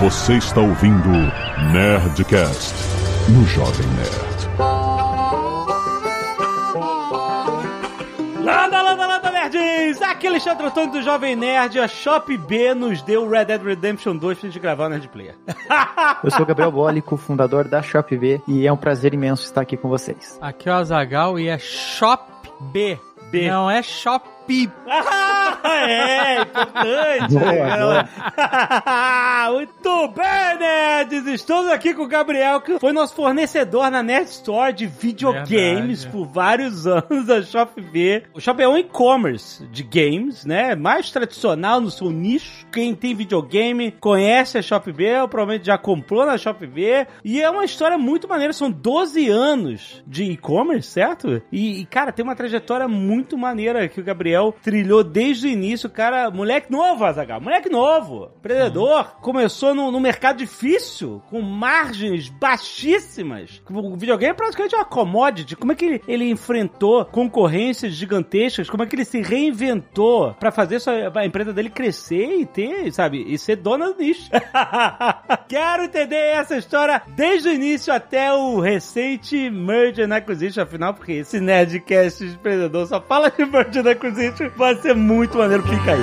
Você está ouvindo Nerdcast no Jovem Nerd. Landa, landa, landa, nerds! Aqui é Alexandre Antônio do Jovem Nerd. A Shop B nos deu Red Dead Redemption 2 pra gente gravar o Nerd Player. Eu sou o Gabriel Boli, cofundador da Shop B, e é um prazer imenso estar aqui com vocês. Aqui é o Azagal e é Shop B. B. Não é Shop. Ah, é, importante. Boa, Muito bem, nerds! Estamos aqui com o Gabriel, que foi nosso fornecedor na Nerd Store de videogames Verdade. por vários anos, a Shop B. O Shop é um e-commerce de games, né? Mais tradicional no seu nicho. Quem tem videogame conhece a Shop B, provavelmente já comprou na Shop B. E é uma história muito maneira, são 12 anos de e-commerce, certo? E, e, cara, tem uma trajetória muito maneira que o Gabriel trilhou desde o início, cara, moleque novo, Azaghal, moleque novo, empreendedor, começou no, no mercado difícil, com margens baixíssimas. O videogame é praticamente uma commodity. Como é que ele, ele enfrentou concorrências gigantescas? Como é que ele se reinventou pra fazer sua, a empresa dele crescer e ter, sabe, e ser dona do nicho? Quero entender essa história desde o início até o recente Merger and Acquisition, afinal, porque esse Nerdcast de empreendedor só fala de Merger and Acquisition, vai ser muito maneiro, fica aí.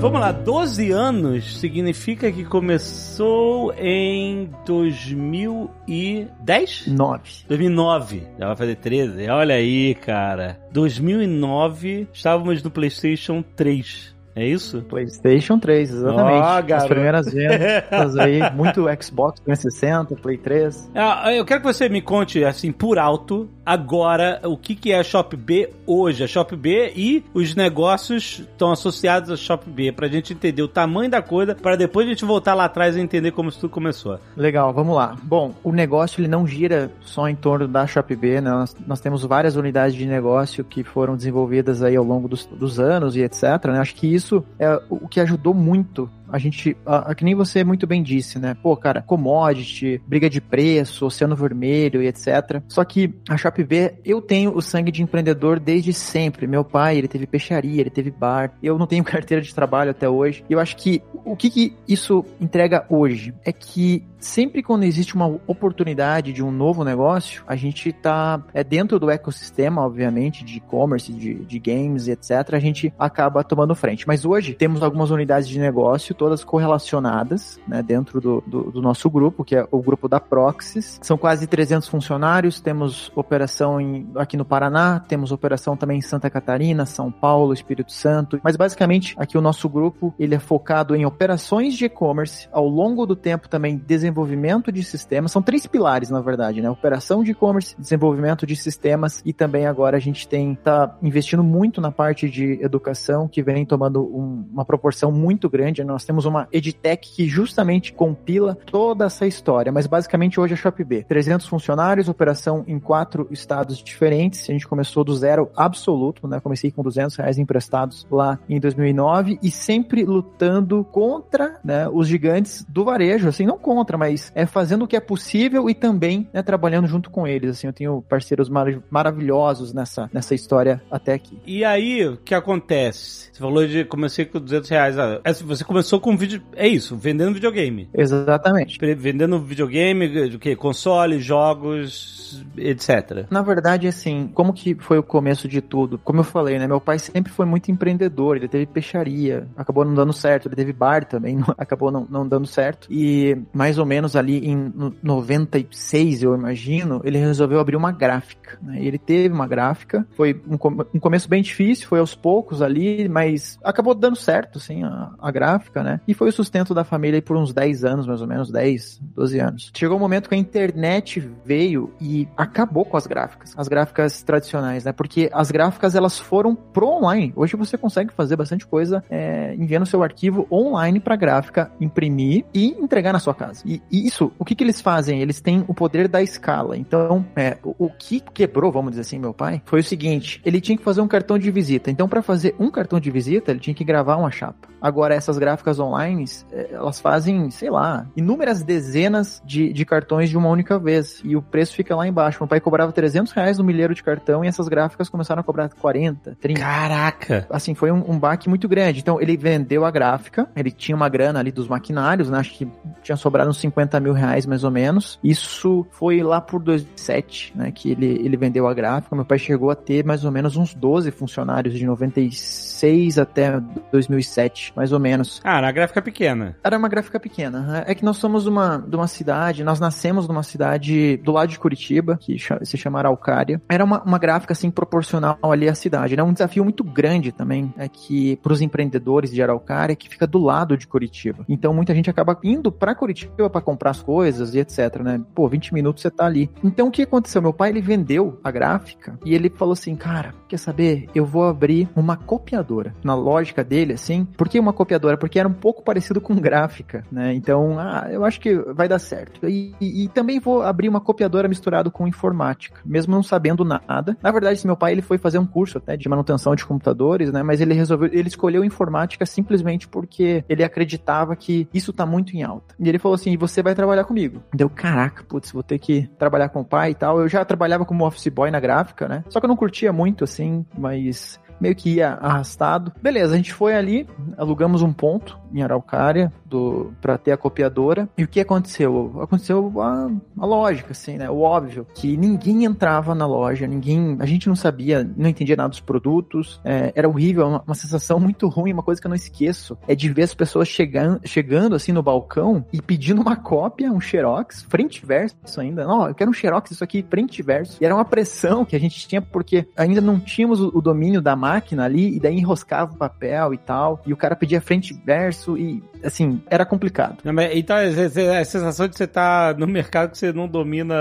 Vamos lá, 12 anos significa que começou em 2010? 9. 2009, já vai fazer 13. Olha aí, cara. 2009, estávamos no PlayStation 3. É isso? PlayStation 3, exatamente. Ó, As primeiras vendas aí, muito Xbox 360, Play 3. Ah, eu quero que você me conte, assim, por alto, agora, o que, que é a Shop B hoje, a Shop B e os negócios estão associados à Shop B, pra gente entender o tamanho da coisa, para depois a gente voltar lá atrás e entender como isso tudo começou. Legal, vamos lá. Bom, o negócio ele não gira só em torno da Shopee, né? Nós, nós temos várias unidades de negócio que foram desenvolvidas aí ao longo dos, dos anos e etc, né? Acho que isso é o que ajudou muito a gente, a, a, que nem você muito bem disse, né? Pô, cara, commodity, briga de preço, oceano vermelho e etc. Só que a Shop B, eu tenho o sangue de empreendedor desde sempre. Meu pai, ele teve peixaria, ele teve bar. Eu não tenho carteira de trabalho até hoje. E eu acho que o que, que isso entrega hoje é que sempre quando existe uma oportunidade de um novo negócio, a gente tá é dentro do ecossistema, obviamente, de e-commerce, de, de games etc. A gente acaba tomando frente. Mas hoje temos algumas unidades de negócio todas correlacionadas, né, dentro do, do, do, nosso grupo, que é o grupo da Proxys. São quase 300 funcionários, temos operação em, aqui no Paraná, temos operação também em Santa Catarina, São Paulo, Espírito Santo, mas basicamente aqui o nosso grupo, ele é focado em operações de e-commerce, ao longo do tempo também desenvolvimento de sistemas, são três pilares na verdade, né, operação de e-commerce, desenvolvimento de sistemas e também agora a gente tem, tá investindo muito na parte de educação, que vem tomando um, uma proporção muito grande, nós temos uma edtech que justamente compila toda essa história, mas basicamente hoje é Shop B. 300 funcionários, operação em quatro estados diferentes. A gente começou do zero absoluto, né? Comecei com 200 reais emprestados lá em 2009 e sempre lutando contra, né, os gigantes do varejo, assim, não contra, mas é fazendo o que é possível e também, né, trabalhando junto com eles, assim, eu tenho parceiros mar maravilhosos nessa, nessa história até aqui. E aí, o que acontece? Você falou de comecei com 200 reais, ah, você começou com vídeo, é isso, vendendo videogame. Exatamente. Vendendo videogame, o que? Console, jogos, etc. Na verdade, assim, como que foi o começo de tudo? Como eu falei, né? Meu pai sempre foi muito empreendedor, ele teve peixaria, acabou não dando certo, ele teve bar também, não, acabou não, não dando certo. E mais ou menos ali em 96, eu imagino, ele resolveu abrir uma gráfica. Né? Ele teve uma gráfica, foi um, um começo bem difícil, foi aos poucos ali, mas acabou dando certo, assim, a, a gráfica, né? E foi o sustento da família por uns 10 anos, mais ou menos, 10, 12 anos. Chegou um momento que a internet veio e acabou com as gráficas, as gráficas tradicionais, né? Porque as gráficas elas foram pro online. Hoje você consegue fazer bastante coisa é, enviando seu arquivo online para gráfica, imprimir e entregar na sua casa. E, e isso, o que, que eles fazem? Eles têm o poder da escala. Então, é, o, o que quebrou, vamos dizer assim, meu pai, foi o seguinte: ele tinha que fazer um cartão de visita. Então, para fazer um cartão de visita, ele tinha que gravar uma chapa. Agora, essas gráficas gráficas online, eh, elas fazem, sei lá, inúmeras dezenas de, de cartões de uma única vez. E o preço fica lá embaixo. Meu pai cobrava 300 reais no milheiro de cartão e essas gráficas começaram a cobrar 40, 30. Caraca! Assim, foi um, um baque muito grande. Então, ele vendeu a gráfica, ele tinha uma grana ali dos maquinários, né? Acho que tinha sobrado uns 50 mil reais mais ou menos. Isso foi lá por 2007, né? Que ele, ele vendeu a gráfica. Meu pai chegou a ter mais ou menos uns 12 funcionários de 96 até 2007, mais ou menos. Ah, na gráfica pequena. Era uma gráfica pequena. né? É que nós somos uma, de uma cidade, nós nascemos numa cidade do lado de Curitiba, que se chama Araucária. Era uma, uma gráfica, assim, proporcional ali à cidade, né? Um desafio muito grande também, é que pros empreendedores de Araucária, que fica do lado de Curitiba. Então, muita gente acaba indo pra Curitiba pra comprar as coisas e etc, né? Pô, 20 minutos você tá ali. Então, o que aconteceu? Meu pai, ele vendeu a gráfica e ele falou assim, cara, quer saber? Eu vou abrir uma copiadora. Na lógica dele, assim, por que uma copiadora? Porque era um pouco parecido com gráfica, né? Então, ah, eu acho que vai dar certo. E, e- e também vou abrir uma copiadora misturado com informática, mesmo não sabendo nada. Na verdade, meu pai, ele foi fazer um curso até de manutenção de computadores, né? Mas ele resolveu, ele escolheu informática simplesmente porque ele acreditava que isso tá muito em alta. E ele falou assim, "E você vai trabalhar comigo. Deu, caraca, putz, vou ter que trabalhar com o pai e tal. Eu já trabalhava como office boy na gráfica, né? Só que eu não curtia muito, assim, mas meio que ia arrastado. Beleza, a gente foi ali, alugamos um ponto em Araucária do para ter a copiadora. E o que aconteceu? Aconteceu a, a lógica, assim, né? O óbvio, que ninguém entrava na loja, ninguém, a gente não sabia, não entendia nada dos produtos. é, era horrível, uma, uma sensação muito ruim, uma coisa que eu não esqueço é de ver as pessoas chegando, chegando assim no balcão e pedindo uma cópia, um xerox, frente e verso ainda. Não, eu quero um xerox isso aqui frente e verso. E era uma pressão que a gente tinha porque ainda não tínhamos o, o domínio da máquina ali e daí enroscava o papel e tal. E o cara pedia frente e verso e assim, era complicado. Então, é- é- é a sensação de você estar no mercado que você não domina,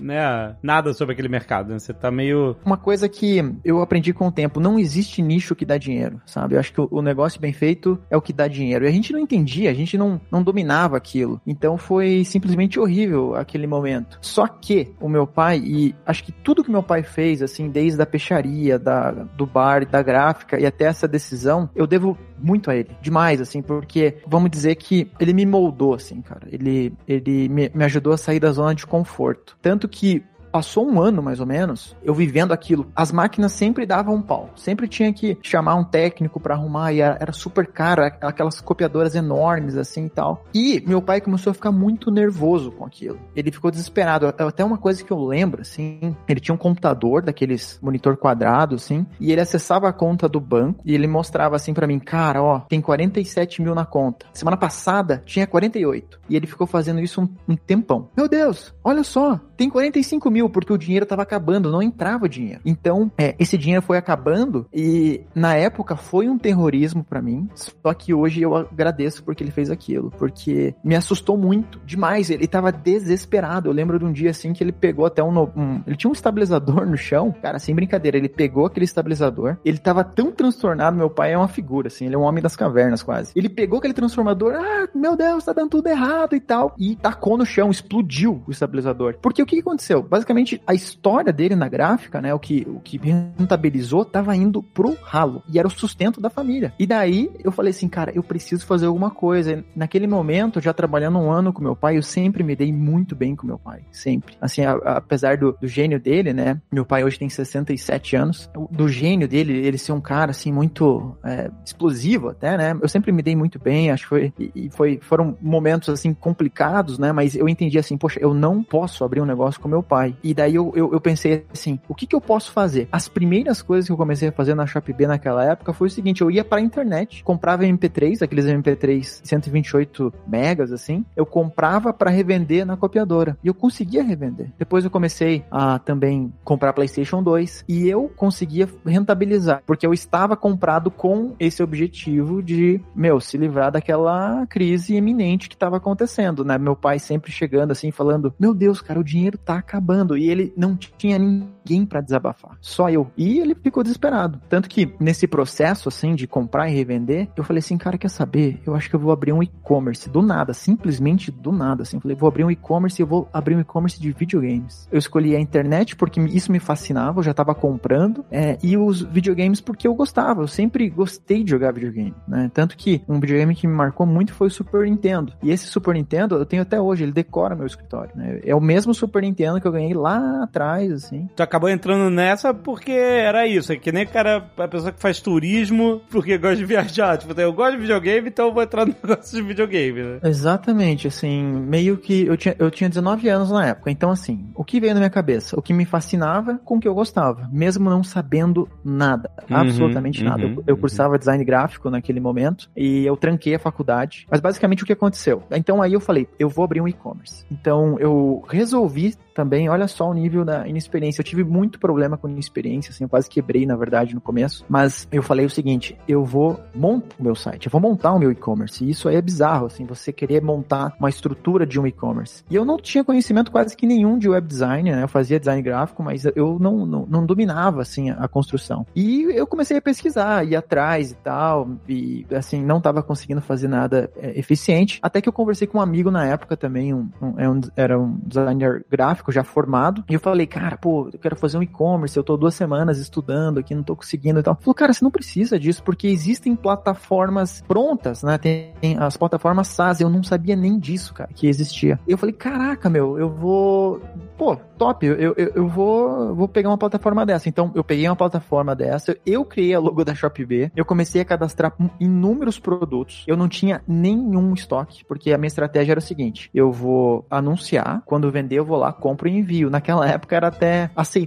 né, nada sobre aquele mercado, né? Você tá meio... Uma coisa que eu aprendi com o tempo, não existe nicho que dá dinheiro, sabe? Eu acho que o, o negócio bem feito é o que dá dinheiro. E a gente não entendia, a gente não, não dominava aquilo. Então foi simplesmente horrível aquele momento. Só que o meu pai, e acho que tudo que meu pai fez, assim, desde a peixaria, da, do bar, da gráfica e até essa decisão, eu devo muito a ele. Demais, assim, porque vamos dizer que ele me moldou, assim, cara. Ele, ele me, me ajudou a sair da zona de conforto. Tanto que Passou um ano, mais ou menos, eu vivendo aquilo. As máquinas sempre davam um pau. Sempre tinha que chamar um técnico pra arrumar e era, era super caro, aquelas copiadoras enormes assim e tal. E meu pai começou a ficar muito nervoso com aquilo. Ele ficou desesperado. Até uma coisa que eu lembro, assim, ele tinha um computador daqueles monitor quadrado, assim, e ele acessava a conta do banco e ele mostrava assim pra mim, cara, ó, tem 47 mil na conta. Semana passada tinha 48. E ele ficou fazendo isso um, um tempão. Meu Deus, olha só, tem 45 mil, porque o dinheiro tava acabando, não entrava dinheiro. Então, é, esse dinheiro foi acabando e na época foi um terrorismo para mim. Só que hoje eu agradeço porque ele fez aquilo, porque me assustou muito, demais. Ele tava desesperado. Eu lembro de um dia assim que ele pegou até um, um ele tinha um estabilizador no chão, cara, sem brincadeira, ele pegou aquele estabilizador. Ele tava tão transtornado, meu pai é uma figura assim, ele é um homem das cavernas quase. Ele pegou aquele transformador, ah, meu Deus, tá dando tudo errado e tal, e tacou no chão, explodiu o estabilizador. Porque o que aconteceu? Basicamente, a história dele na gráfica, né, o que, o que rentabilizou, tava indo pro ralo. E era o sustento da família. E daí, eu falei assim, cara, eu preciso fazer alguma coisa. E naquele momento, já trabalhando um ano com meu pai, eu sempre me dei muito bem com meu pai. Sempre. Assim, a, a, apesar do, do, gênio dele, né, meu pai hoje tem 67 anos, do gênio dele, ele ser um cara, assim, muito é, explosivo até, né, eu sempre me dei muito bem, acho que foi, e foi, foram momentos, assim, complicados, né, mas eu entendi assim, poxa, eu não posso abrir um negócio com meu pai. E daí eu, eu, eu, pensei assim, o que que eu posso fazer? As primeiras coisas que eu comecei a fazer na Shopee naquela época foi o seguinte, eu ia pra internet, comprava MP3, aqueles MP3 128 megas, assim, eu comprava para revender na copiadora. E eu conseguia revender. Depois eu comecei a também comprar PlayStation 2 e eu conseguia rentabilizar, porque eu estava comprado com esse objetivo de, meu, se livrar daquela crise iminente que estava acontecendo, né? Meu pai sempre chegando assim, falando, meu Deus, cara, o dinheiro dinheiro tá acabando. E ele não tinha ninguém para desabafar, só eu. E ele ficou desesperado. Tanto que nesse processo, assim, de comprar e revender, eu falei assim, cara, quer saber? Eu acho que eu vou abrir um e-commerce do nada, simplesmente do nada, assim. Eu falei, vou abrir um e-commerce e eu vou abrir um e-commerce de videogames. Eu escolhi a internet porque isso me fascinava, eu já tava comprando, é, e os videogames porque eu gostava, eu sempre gostei de jogar videogame, né? Tanto que um videogame que me marcou muito foi o Super Nintendo. E esse Super Nintendo eu tenho até hoje, ele decora meu escritório, né? É o mesmo Super Nintendo que eu ganhei lá atrás, assim. Tu acabou entrando nessa porque era isso, é que nem cara, a pessoa que faz turismo porque gosta de viajar. Tipo, eu gosto de videogame, então eu vou entrar no negócio de videogame, né? Exatamente, assim, meio que eu tinha, eu tinha 19 anos na época, então assim, o que veio na minha cabeça? O que me fascinava com o que eu gostava, mesmo não sabendo nada, Uhum, absolutamente nada. uhum, Eu, eu uhum. cursava design gráfico naquele momento e eu tranquei a faculdade, mas basicamente o que aconteceu? Então aí eu falei, eu vou abrir um e-commerce. Então eu resolvi também, olha só o nível da inexperiência. Eu tive muito problema com inexperiência, assim, eu quase quebrei, na verdade, no começo. Mas eu falei o seguinte: eu vou montar o meu site, eu vou montar o meu e-commerce. E isso aí é bizarro, assim, você querer montar uma estrutura de um e-commerce. E eu não tinha conhecimento quase que nenhum de web design, né? Eu fazia design gráfico, mas eu não, não, não dominava, assim, a, construção. E eu comecei a pesquisar, ir atrás e tal, e, assim, não estava conseguindo fazer nada é, eficiente. Até que eu conversei com um amigo na época também, um, um- é era um designer gráfico já formado, e eu falei, cara, pô, quero fazer um e-commerce, eu tô duas semanas estudando aqui, não tô conseguindo e tal. Falou, cara, você não precisa disso, porque existem plataformas prontas, né? Tem, as plataformas SaaS, eu não sabia nem disso, cara, que existia. Eu falei, caraca, meu, eu vou. Pô, top, eu, eu, eu vou, vou pegar uma plataforma dessa. Então, eu peguei uma plataforma dessa, eu criei a logo da Shopee, eu comecei a cadastrar inúmeros produtos, eu não tinha nenhum estoque, porque a minha estratégia era o seguinte: eu vou anunciar, quando vender, eu vou lá, compro e envio. Naquela época era até aceitável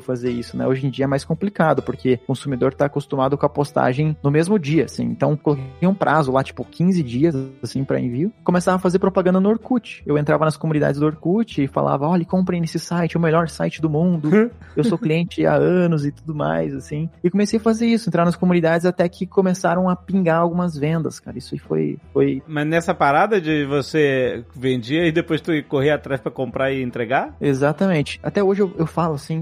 fazer isso, né? Hoje em dia é mais complicado, porque o consumidor tá acostumado com a postagem no mesmo dia, assim. Então, coloquei um prazo lá, tipo 15 dias, assim, para envio. Começava a fazer propaganda no Orkut. Eu entrava nas comunidades do Orkut e falava: olha, comprem nesse site, é o melhor site do mundo. Eu sou cliente há anos e tudo mais, assim. E comecei a fazer isso, entrar nas comunidades até que começaram a pingar algumas vendas, cara. Isso aí foi, foi Mas nessa parada de você vendia e depois tu corria atrás pra comprar e entregar? Exatamente. Até hoje eu, eu falo assim,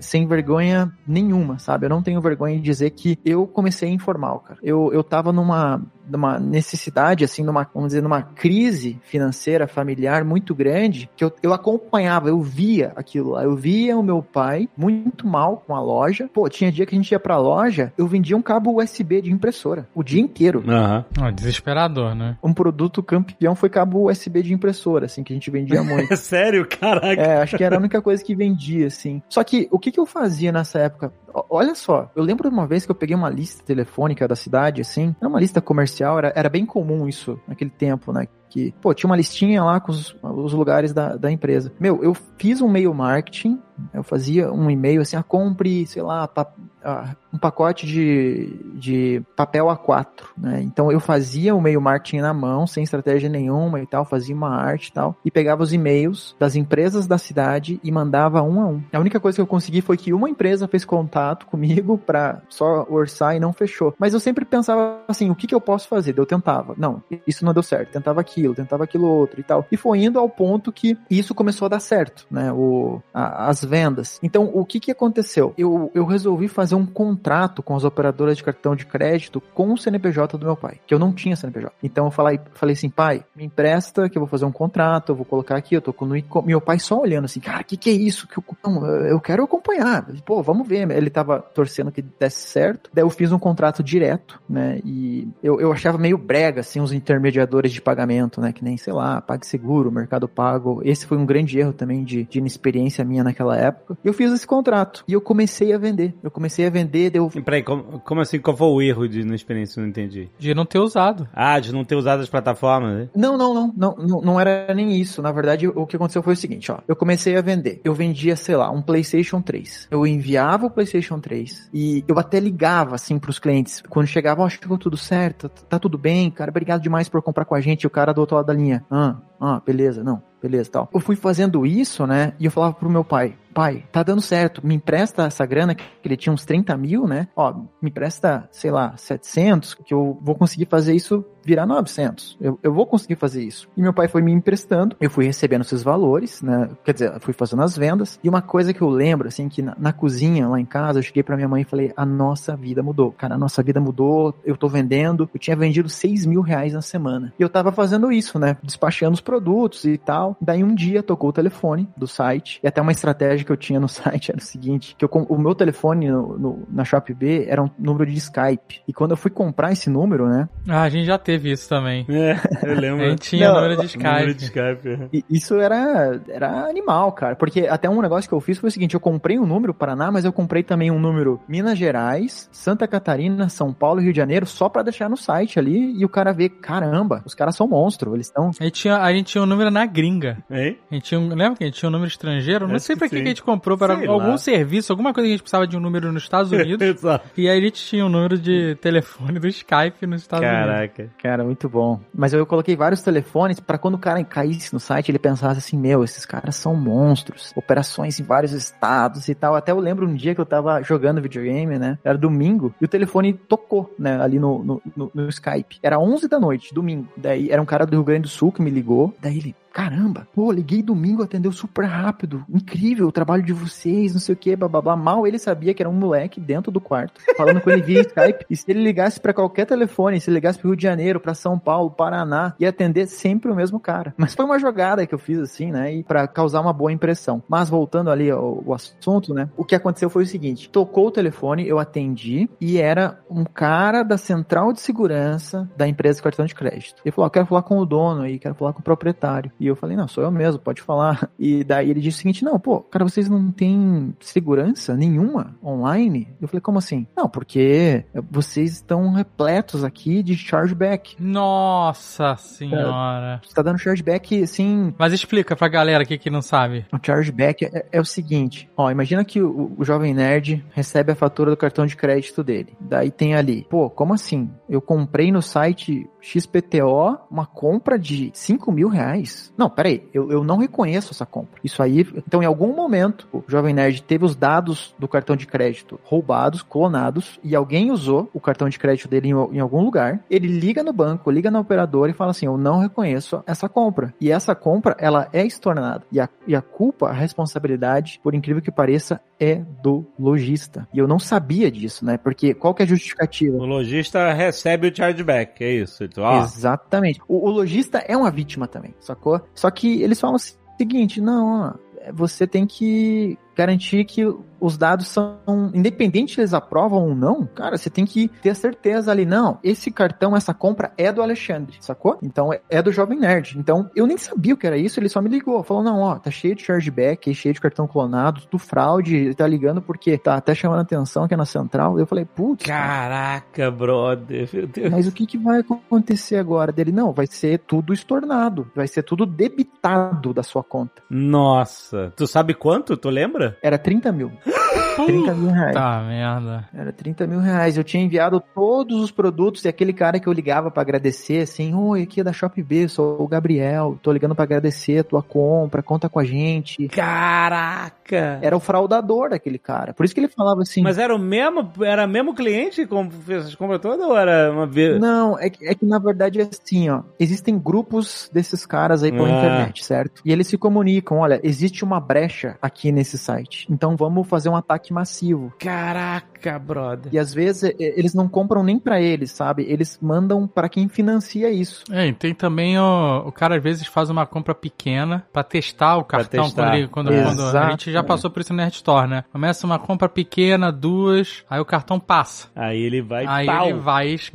sem vergonha nenhuma, sabe? Eu não tenho vergonha de dizer que eu comecei informal, cara. Eu, eu tava numa, numa necessidade, assim, numa, vamos dizer, numa crise financeira, familiar muito grande, que eu, eu acompanhava, eu via aquilo lá. Eu via o meu pai muito mal com a loja. Pô, tinha dia que a gente ia pra loja, eu vendia um cabo USB de impressora o dia inteiro. Aham. Ó, desesperador, né? Um produto campeão foi cabo USB de impressora, assim, que a gente vendia muito. É sério, caraca. É, acho que era a única coisa que vendia, assim. Só que o que, que eu fazia nessa época? Olha só, eu lembro de uma vez que eu peguei uma lista telefônica da cidade, assim, era uma lista comercial, era, era bem comum isso naquele tempo, né? Que, pô, tinha uma listinha lá com os, os lugares da, da empresa. Meu, eu fiz um e-mail marketing, eu fazia um e-mail assim, ah, compre, sei lá, pa- ah, um pacote de, de papel A4, né? Então eu fazia o e-mail marketing na mão, sem estratégia nenhuma e tal, fazia uma arte e tal, e pegava os e-mails das empresas da cidade e mandava um a um. A única coisa que eu consegui foi que uma empresa fez contato comigo pra só orçar e não fechou. Mas eu sempre pensava assim, o que, que eu posso fazer? Eu tentava. Não, isso não deu certo. Tentava aquilo, tentava aquilo outro e tal. E foi indo ao ponto que isso começou a dar certo, né? O, a- as vendas. Então, o que que aconteceu? Eu, eu resolvi fazer um contrato com as operadoras de cartão de crédito com o CNPJ do meu pai, que eu não tinha CNPJ. Então eu falei, falei assim, pai, me empresta que eu vou fazer um contrato, eu vou colocar aqui, eu tô com e- meu pai só olhando assim, cara, o que que é isso? Que eu, não, eu quero acompanhar. Pô, vamos ver. Ele tava torcendo que desse certo. Daí eu fiz um contrato direto, né? E eu, eu achava meio brega, assim, os intermediadores de pagamento, né? Que nem, sei lá, PagSeguro, Mercado Pago. Esse foi um grande erro também de, de inexperiência minha naquela época. Eu fiz esse contrato. E eu comecei a vender. Eu comecei a vender, deu. E Peraí, como, como assim? Qual foi o erro de na experiência? Não entendi. De não ter usado. Ah, de não ter usado as plataformas, né? Não, não, não, não, não, era nem isso. Na verdade, o que aconteceu foi o seguinte, ó. Eu comecei a vender. Eu vendia, sei lá, um PlayStation 3. Eu enviava o PlayStation 3 e eu até ligava, assim, pros clientes. Quando chegava, ó, chegou tudo certo, tá tudo bem, cara, obrigado demais por comprar com a gente. E o cara do outro lado da linha, ah, ah, beleza, não, beleza, tal. Eu fui fazendo isso, né, e eu falava pro meu pai, pai, tá dando certo, me empresta essa grana, que ele tinha uns 30 mil, né? Ó, me empresta, sei lá, 700, que eu vou conseguir fazer isso virar 900. Eu, eu vou conseguir fazer isso. E meu pai foi me emprestando, eu fui recebendo esses valores, né? Quer dizer, fui fazendo as vendas. E uma coisa que eu lembro, assim, que na, na cozinha, lá em casa, eu cheguei pra minha mãe e falei: a nossa vida mudou. Cara, a nossa vida mudou, eu tô vendendo. Eu tinha vendido 6 mil reais na semana. E eu tava fazendo isso, né? Despachando os produtos e tal. Daí um dia tocou o telefone do site. E até uma estratégia que eu tinha no site era o seguinte: que eu, o meu telefone no, no, na ShopB era um número de Skype. E quando eu fui comprar esse número, né? Ah, a gente já teve isso também. É, eu lembro. A gente tinha Não, número de Skype. Número de Skype. é. E isso era, era animal, cara. Porque até um negócio que eu fiz foi o seguinte: eu comprei um número Paraná, mas eu comprei também um número Minas Gerais, Santa Catarina, São Paulo e Rio de Janeiro, só pra deixar no site ali e o cara ver, caramba, os caras são monstros, eles estão. A gente, tinha, a gente tinha um número na gringa. Hein? A gente tinha um, lembra que a gente tinha um número estrangeiro? Não Acho sei que pra que, sim. que a gente comprou, para Sei algum lá. serviço, alguma coisa que a gente precisava de um número nos Estados Unidos. Exato. e aí a gente tinha um número de telefone do Skype nos Estados Unidos. Caraca. Cara, muito bom. Mas eu coloquei vários telefones pra quando o cara caísse no site, ele pensasse assim: meu, esses caras são monstros. Operações em vários estados e tal. Até eu lembro um dia que eu tava jogando videogame, né? Era domingo, e o telefone tocou, né? Ali no, no, no- no Skype. Era 11 da noite, domingo. Daí era um cara do Rio Grande do Sul que me ligou. Daí ele. Caramba, pô, liguei domingo, atendeu super rápido. Incrível o trabalho de vocês, não sei o que, bababá. Mal ele sabia que era um moleque dentro do quarto, falando com ele via Skype. E se ele ligasse pra qualquer telefone, se ele ligasse pro Rio de Janeiro, pra São Paulo, Paraná, ia atender sempre o mesmo cara. Mas foi uma jogada que eu fiz assim, né? E pra causar uma boa impressão. Mas voltando ali ao, ao assunto, né? O que aconteceu foi o seguinte: tocou o telefone, eu atendi e era um cara da central de segurança da empresa de cartão de crédito. Ele falou: "Ó, quero falar com o dono aí, quero falar com o proprietário. E eu falei: não, sou eu mesmo, pode falar. E daí ele disse o seguinte: não, pô, cara, vocês não têm segurança nenhuma online? Eu falei: como assim? Não, porque vocês estão repletos aqui de chargeback. Nossa senhora. Você tá dando chargeback assim. Mas explica pra galera aqui que não sabe. O chargeback é, é o seguinte: ó, imagina que o, o jovem nerd recebe a fatura do cartão de crédito dele. Daí tem ali, pô, como assim? Eu comprei no site XPTO uma compra de 5 mil reais. Não, peraí, eu, eu não reconheço essa compra. Isso aí, então em algum momento, o Jovem Nerd teve os dados do cartão de crédito roubados, clonados, e alguém usou o cartão de crédito dele em, em algum lugar. Ele liga no banco, liga na operadora e fala assim: Eu não reconheço essa compra. E essa compra, ela é estornada. E a, e a culpa, a responsabilidade, por incrível que pareça, é do lojista. E eu não sabia disso, né? Porque qual que é a justificativa? O lojista recebe o chargeback, é isso. Então, Exatamente. O, o lojista é uma vítima também, sacou? Só que eles falam o seguinte: não, você tem que garantir que os dados são, independente eles aprovam ou não, cara, você tem que ter a certeza ali, não, esse cartão, essa compra é do Alexandre, sacou? Então é, é do Jovem Nerd. Então eu nem sabia o que era isso, ele só me ligou, falou, não, ó, tá cheio de chargeback, cheio de cartão clonado, tudo fraude, tá ligando porque tá até chamando atenção aqui na central. Eu falei, putz, cara, caraca, brother. Meu Deus. mas o que, que vai acontecer agora dele? Não, vai ser tudo estornado, vai ser tudo debitado da sua conta. Nossa. Tu sabe quanto? Tu lembra? Era 30 mil. 30 mil reais. Tá, merda. Era 30 mil reais. Eu tinha enviado todos os produtos e aquele cara que eu ligava pra agradecer, assim, oi, aqui é da Shopee, sou o Gabriel, tô ligando pra agradecer a tua compra, conta com a gente. Caraca. Era o fraudador daquele cara. Por isso que ele falava assim. Mas era o mesmo, era mesmo cliente que fez essas compras todas ou era uma vez? Não, é que, é que na verdade é assim, ó. Existem grupos desses caras aí pela Ah. internet, certo? E eles se comunicam, olha, existe uma brecha aqui nesse site. Então vamos fazer um ataque massivo. Caraca, brother. E às vezes eles não compram nem pra eles, sabe? Eles mandam pra quem financia isso. É, e tem também o, o cara às vezes faz uma compra pequena pra testar o cartão testar. quando, ele, quando, quando a gente já é. passou por isso no Nerd Store, né? Começa uma compra pequena, duas, aí o cartão passa. Aí ele vai aí pau. ele vai es-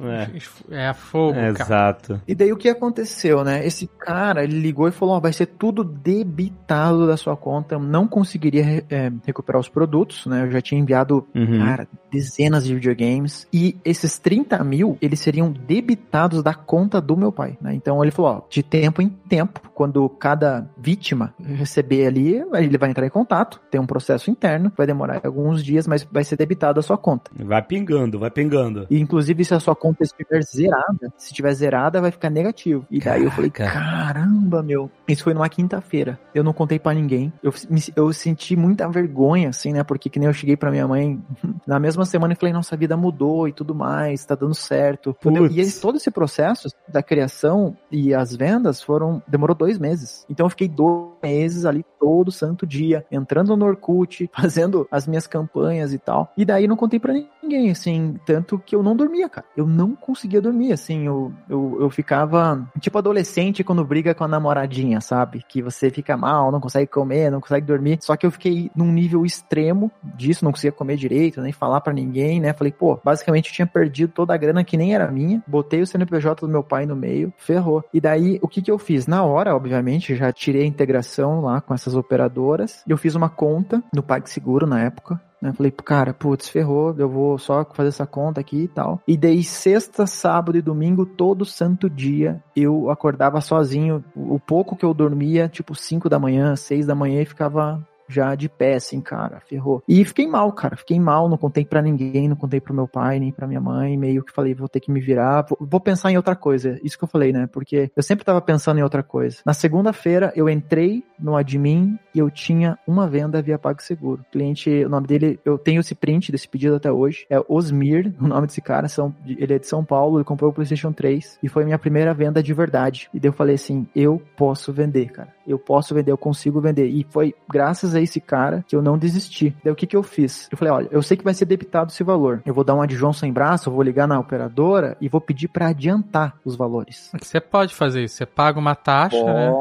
É. é, fogo, cara. Exato. E daí o que aconteceu, né? Esse cara, ele ligou e falou, ó, vai ser tudo debitado da sua conta, eu não conseguiria é, recuperar os produtos, né? Eu já tinha enviado, Uhum. cara, dezenas de videogames. E esses 30 mil, eles seriam debitados da conta do meu pai, né? Então ele falou, ó, de tempo em tempo, quando cada vítima receber ali, ele vai entrar em contato, tem um processo interno, vai demorar alguns dias, mas vai ser debitado a sua conta. Vai pingando, vai pingando. E inclusive se a sua conta estiver zerada, se estiver zerada, vai ficar negativo. E daí eu falei, caramba, meu. Isso foi numa quinta-feira. Eu não contei pra ninguém. Eu, eu senti muita vergonha, assim, né? Porque que nem eu cheguei pra minha mãe na mesma semana e falei, nossa, a vida mudou e tudo mais, tá dando certo. Putz. E esse- todo esse processo da criação e as vendas foram. demorou dois meses. Então eu fiquei dois meses ali todo santo dia, entrando no Orkut, fazendo as minhas campanhas e tal. E daí não contei pra ninguém, assim, tanto que eu não dormia, cara. Eu não conseguia dormir, assim, eu, eu, eu ficava tipo adolescente quando briga com a namoradinha, sabe? Que você fica mal, não consegue comer, não consegue dormir. Só que eu fiquei num nível extremo disso, não conseguia comer direito, nem falar pra ninguém, né? Falei, pô, basicamente eu tinha perdido toda a grana que nem era minha, botei o CNPJ do meu pai no meio, ferrou. E daí, o que que eu fiz? Na hora, obviamente, já tirei a integração lá com essas operadoras, eu fiz uma conta no PagSeguro na época, né? Falei, cara, putz, ferrou, eu vou só fazer essa conta aqui e tal. E daí, sexta, sábado e domingo, todo santo dia, eu acordava sozinho. O pouco que eu dormia, tipo 5 da manhã, 6 da manhã, e ficava já de pé, assim, cara, ferrou. E fiquei mal, cara, fiquei mal, não contei pra ninguém, não contei pro meu pai, nem pra minha mãe, meio que falei, vou ter que me virar, vou, vou pensar em outra coisa, isso que eu falei, né, porque eu sempre tava pensando em outra coisa. Na segunda-feira, eu entrei no admin e eu tinha uma venda via PagSeguro. O cliente, o nome dele, eu tenho esse print desse pedido até hoje, é Osmir, o nome desse cara, são, ele é de São Paulo, ele comprou o PlayStation 3 e foi minha primeira venda de verdade. E daí eu falei assim, eu posso vender, cara. Eu posso vender, eu consigo vender. E foi graças a esse cara que eu não desisti. Daí o que que eu fiz? Eu falei, olha, eu sei que vai ser debitado esse valor. Eu vou dar uma de João sem braço, eu vou ligar na operadora e vou pedir pra adiantar os valores. Você pode fazer isso. Você paga uma taxa, né?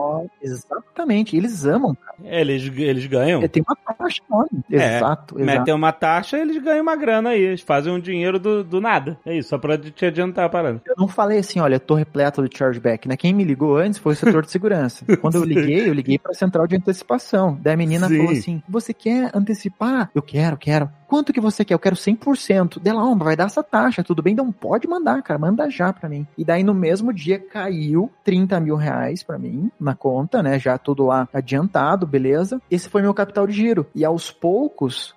Exatamente, eles amam, cara. É, eles, eles ganham. Tem uma taxa enorme. É, Exato, exato. Metem uma taxa, eles ganham uma grana aí. Eles fazem um dinheiro do, do nada. É isso, só pra te adiantar a parada. Eu não falei assim, olha, eu tô repleto de chargeback, né? Quem me ligou antes foi o setor de segurança. Quando eu liguei, eu liguei pra central de antecipação. Daí a menina Sim. falou assim: você quer antecipar? Eu quero, quero. Quanto que você quer? Eu quero 100%. Dela, ó, vai dar essa taxa, tudo bem? Então pode mandar, cara, manda já pra mim. E daí no mesmo dia caiu 30 mil reais pra mim na conta, né? Já tudo lá adiantado, beleza. Esse foi meu capital de giro. E aos poucos,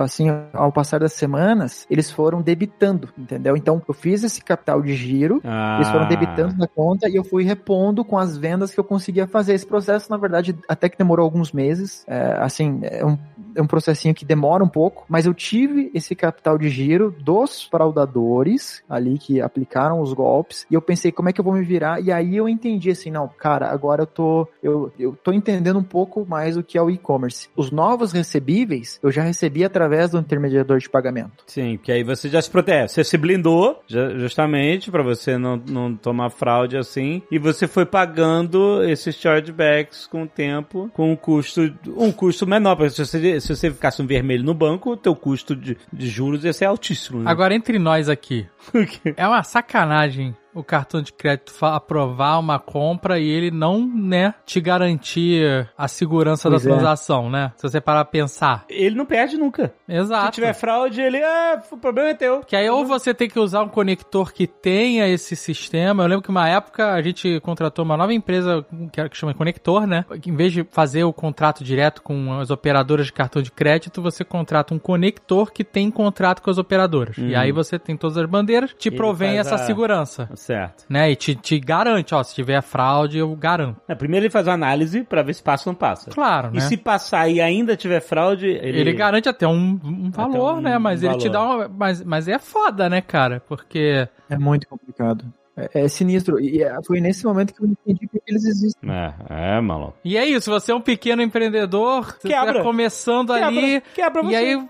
assim, ao passar das semanas, eles foram debitando, entendeu? Então eu fiz esse capital de giro, Ah, eles foram debitando na conta e eu fui repondo com as vendas que eu conseguia fazer. Esse processo, na verdade, até que demorou alguns meses. É, assim, é um, é um processinho que demora um pouco, mas eu tive esse capital de giro dos fraudadores ali que aplicaram os golpes e eu pensei, como é que eu vou me virar? E aí eu entendi assim, não, cara, agora eu tô, eu, eu tô entendendo um pouco mais o que é o e-commerce. Os novos recebíveis eu já recebi através do intermediador de pagamento. Sim, que aí você já se protege. Você se blindou, ju- justamente, pra você não, não tomar fraude assim. E você foi pagando esses chargebacks com o tempo, com um custo, um custo menor. Porque se você, se você ficasse um vermelho no banco, o teu custo de, de juros ia ser altíssimo. Né? Agora, entre nós aqui, é uma sacanagem o cartão de crédito aprovar uma compra e ele não, né, te garantir a segurança Pois da é. transação, né? Se você parar pra pensar. Ele não perde nunca. Exato. Se tiver fraude, ele, ah, o problema é teu. Que aí ou você tem que usar um conector que tenha esse sistema. Eu lembro que uma época a gente contratou uma nova empresa que chama Conector, né? Em vez de fazer o contrato direto com as operadoras de cartão de crédito, você contrata um conector que tem contrato com as operadoras. E Hum. aí você tem todas as bandeiras, te Ele provém essa a- segurança. Certo. Né? E te, te garante, ó, se tiver fraude, eu garanto. É, primeiro ele faz uma análise pra ver se passa ou não passa. Claro, né? E se passar e ainda tiver fraude, ele... Ele, garante até um, um Até valor, um né? Mas ele te dá valor. uma. Mas, mas é foda, né, cara? Porque. É muito complicado. É, é sinistro. E é, foi nesse momento que eu entendi porque eles existem. É, é, maluco. E é isso, você é um pequeno empreendedor, você Quebra. tá começando ali. Quebra, quebra E você. aí.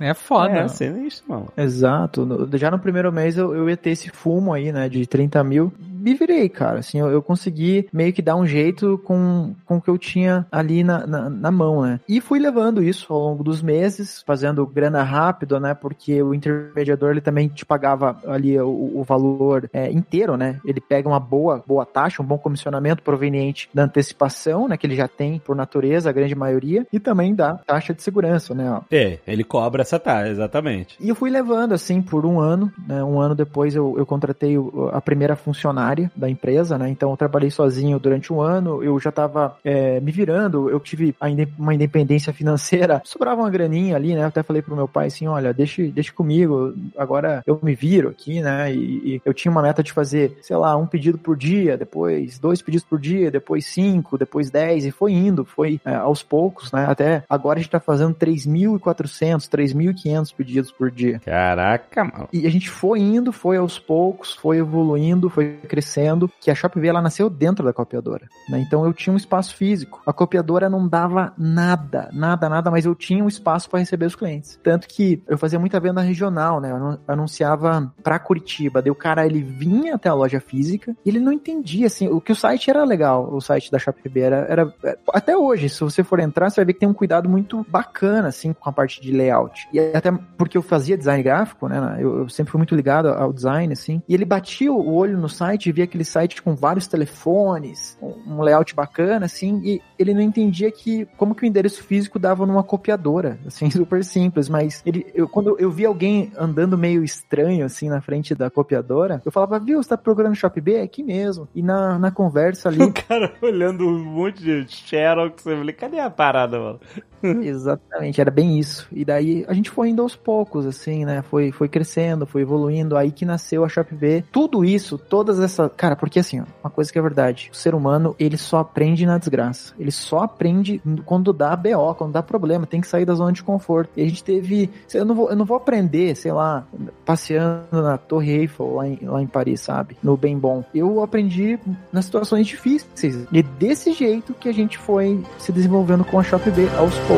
É foda. É, sinistro, mano. Exato. No- já no primeiro mês eu, eu ia ter esse fumo aí, né, de 30 mil. Me virei, cara. Assim, eu, eu consegui meio que dar um jeito com, com o que eu tinha ali na, na, na, mão, né? E fui levando isso ao longo dos meses, fazendo grana rápido, né? Porque o intermediador ele também te pagava ali o, o valor é, inteiro, né? Ele pega uma boa, boa taxa, um bom comissionamento proveniente da antecipação, né? Que ele já tem por natureza, a grande maioria, e também da taxa de segurança, né? É, ele cobra essa taxa, exatamente. E eu fui levando assim por um ano, né? Um ano depois eu, eu contratei a primeira funcionária da empresa, né? Então eu trabalhei sozinho durante um ano, eu já estava é, me virando, eu tive uma independência financeira, sobrava uma graninha ali, né? Eu até falei pro meu pai assim, olha, deixe, deixe comigo, agora eu me viro aqui, né? E, e eu tinha uma meta de fazer, sei lá, um pedido por dia, depois dois pedidos por dia, depois cinco, depois dez, e foi indo, foi é, aos poucos, né? Até agora a gente tá fazendo 3.400, 3.500 pedidos por dia. Caraca, mano. E a gente foi indo, foi aos poucos, foi evoluindo, foi crescendo, que a Shopee ela nasceu dentro da copiadora, né? Então eu tinha um espaço físico. A copiadora não dava nada, nada, nada, mas eu tinha um espaço para receber os clientes. Tanto que eu fazia muita venda regional, né? Eu anunciava para Curitiba, daí o cara ele vinha até a loja física e ele não entendia assim, o que o site era legal, o site da Shopee era, era até hoje, se você for entrar, você vai ver que tem um cuidado muito bacana assim com a parte de layout. E até porque eu fazia design gráfico, né? Eu, eu sempre fui muito ligado ao design assim. E ele batia o olho no site e via aquele site com vários telefones, um layout bacana assim, e ele não entendia que como que o endereço físico dava numa copiadora, assim, super simples, mas ele eu, quando eu via alguém andando meio estranho assim na frente da copiadora, eu falava, viu, você tá procurando Shop É aqui mesmo. E na, na conversa ali. O cara olhando um monte de Xerox, eu falei, cadê a parada, mano? Exatamente, era bem isso. E daí a gente foi indo aos poucos, assim, né? Foi, foi crescendo, foi evoluindo, aí que nasceu a Shop B. Tudo isso, todas essas. Cara, porque assim, ó, uma coisa que é verdade: o ser humano, ele só aprende na desgraça. Ele só aprende quando dá BO, quando dá problema, tem que sair da zona de conforto. E a gente teve. Eu não vou, eu não vou aprender, sei lá, passeando na Torre Eiffel lá em, lá em Paris, sabe? No bem bom. Eu aprendi nas situações difíceis. E desse jeito que a gente foi se desenvolvendo com a Shop B aos poucos.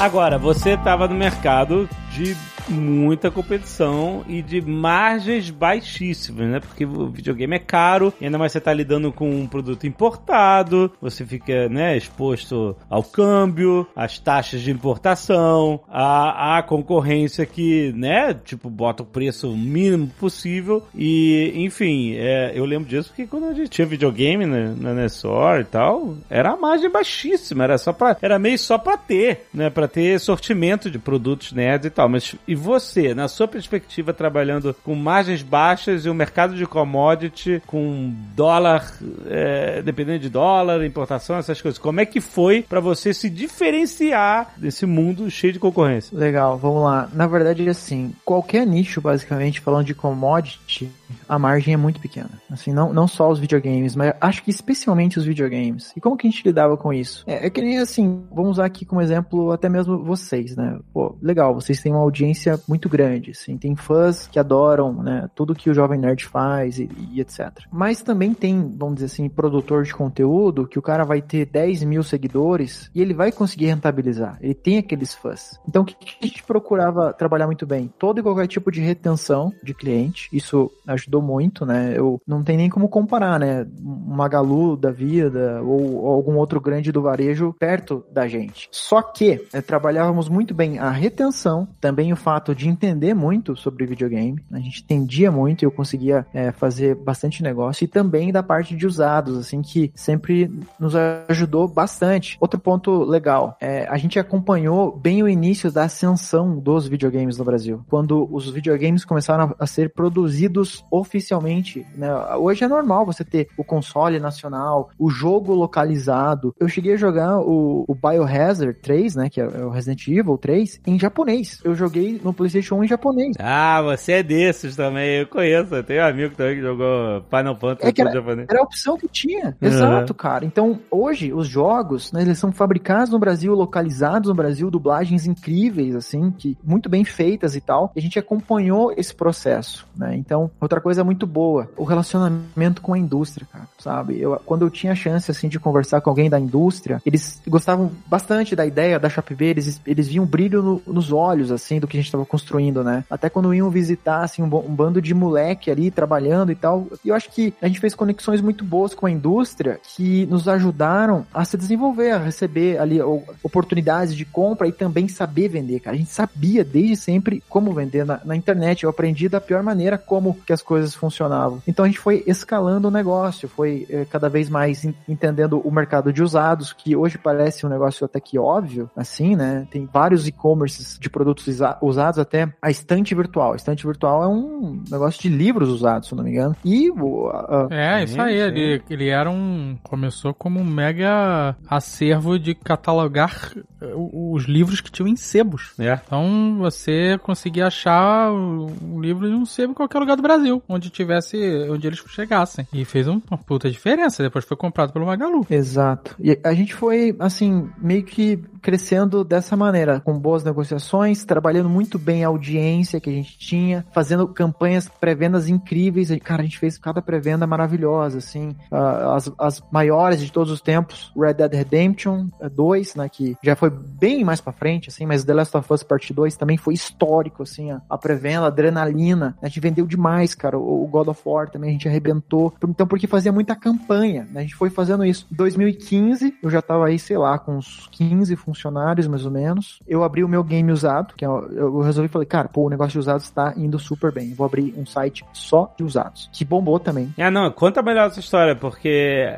Agora, você estava no mercado de muita competição e de margens baixíssimas, né? Porque o videogame é caro, e ainda mais você tá lidando com um produto importado, você fica, né, exposto ao câmbio, às taxas de importação, à, à concorrência que, né, tipo, bota o preço mínimo possível e, enfim, é, eu lembro disso porque quando a gente tinha videogame na, na Nessor e tal, era a margem baixíssima, era só para era meio só para ter, né, para ter sortimento de produtos nerds e tal, mas e você, na sua perspectiva, trabalhando com margens baixas e um mercado de commodity com dólar, é, dependendo de dólar, importação, essas coisas, como é que foi para você se diferenciar desse mundo cheio de concorrência? Legal, vamos lá. Na verdade, assim, qualquer nicho, basicamente, falando de commodity, a margem é muito pequena. Assim, não, não só os videogames, mas acho que especialmente os videogames. E como que a gente lidava com isso? É, é que nem assim, vamos usar aqui como exemplo até mesmo vocês, né? Pô, legal, vocês têm uma audiência muito grande, assim, tem fãs que adoram, né, tudo que o Jovem Nerd faz e, e, etc. Mas também tem, vamos dizer assim, produtor de conteúdo que o cara vai ter 10 mil seguidores e ele vai conseguir rentabilizar, ele tem aqueles fãs. Então o que a gente procurava trabalhar muito bem? Todo e qualquer tipo de retenção de cliente, isso ajudou muito, né, eu não tem nem como comparar, né, uma Magalu da vida ou, ou algum outro grande do varejo perto da gente. Só que é, trabalhávamos muito bem a retenção, também o fato de entender muito sobre videogame. A gente entendia muito e eu conseguia é, fazer bastante negócio. E também da parte de usados, assim, que sempre nos ajudou bastante. Outro ponto legal, é, a gente acompanhou bem o início da ascensão dos videogames no Brasil. Quando os videogames começaram a ser produzidos oficialmente. Né? Hoje é normal você ter o console nacional, o jogo localizado. Eu cheguei a jogar o, o Biohazard 3, né, que é o Resident Evil 3, em japonês. Eu joguei Play, no PlayStation 1 em japonês. Ah, você é desses também. Eu conheço. Eu tenho um amigo também que jogou Final Fantasy É que em japonês. Era a opção que tinha. Uhum. Exato, cara. Então, hoje, os jogos, né, eles são fabricados no Brasil, localizados no Brasil, dublagens incríveis, assim, que muito bem feitas e tal. E a gente acompanhou esse processo, né? Então, outra coisa muito boa, o relacionamento com a indústria, cara, sabe? Eu, quando eu tinha a chance, assim, de conversar com alguém da indústria, eles gostavam bastante da ideia da Shop B, eles, eles viam brilho no- nos olhos, assim, do que a gente estava construindo, né? Até quando iam visitar, assim, um, um bando de moleque ali trabalhando e tal. E eu acho que a gente fez conexões muito boas com a indústria que nos ajudaram a se desenvolver, a receber ali oportunidades de compra e também saber vender, cara. A gente sabia desde sempre como vender na, na internet. Eu aprendi da pior maneira como que as coisas funcionavam. Então a gente foi escalando o negócio, foi eh, cada vez mais en- entendendo o mercado de usados, que hoje parece um negócio até que óbvio, assim, né? Tem vários e-commerces de produtos isa- usados, até a estante virtual. A estante virtual é um negócio de livros usados, se eu não me engano. E a- É, Sim, isso aí. Ele, ele era um. Começou como um mega acervo de catalogar o- os livros que tinham em sebos. É. Então você conseguia achar um livro em um sebo em qualquer lugar do Brasil, onde tivesse, onde eles chegassem. E fez um- uma puta diferença. Depois foi comprado pelo Magalu. Exato. E a gente foi, assim, meio que crescendo dessa maneira, com boas negociações, trabalhando muito bem a audiência que a gente tinha, fazendo campanhas pré-vendas incríveis. Cara, a gente fez cada pré-venda maravilhosa, assim. Ah, as, as maiores de todos os tempos, Red Dead Redemption 2, né, que já foi bem mais pra frente, assim, mas The Last of Us Part 2 também foi histórico, assim, a, a pré-venda, adrenalina. A gente vendeu demais, cara. O, o God of War também a gente arrebentou. Então, porque fazia muita campanha, né? A gente foi fazendo isso. Em 2015, eu já tava aí, sei lá, com uns 15 funcionários, mais ou menos. Eu abri o meu game usado, que é eu, eu resolvi, falei, cara, pô, o negócio de usados tá indo super bem. Vou abrir um site só de usados. Que bombou também. Ah, não, conta melhor essa história, porque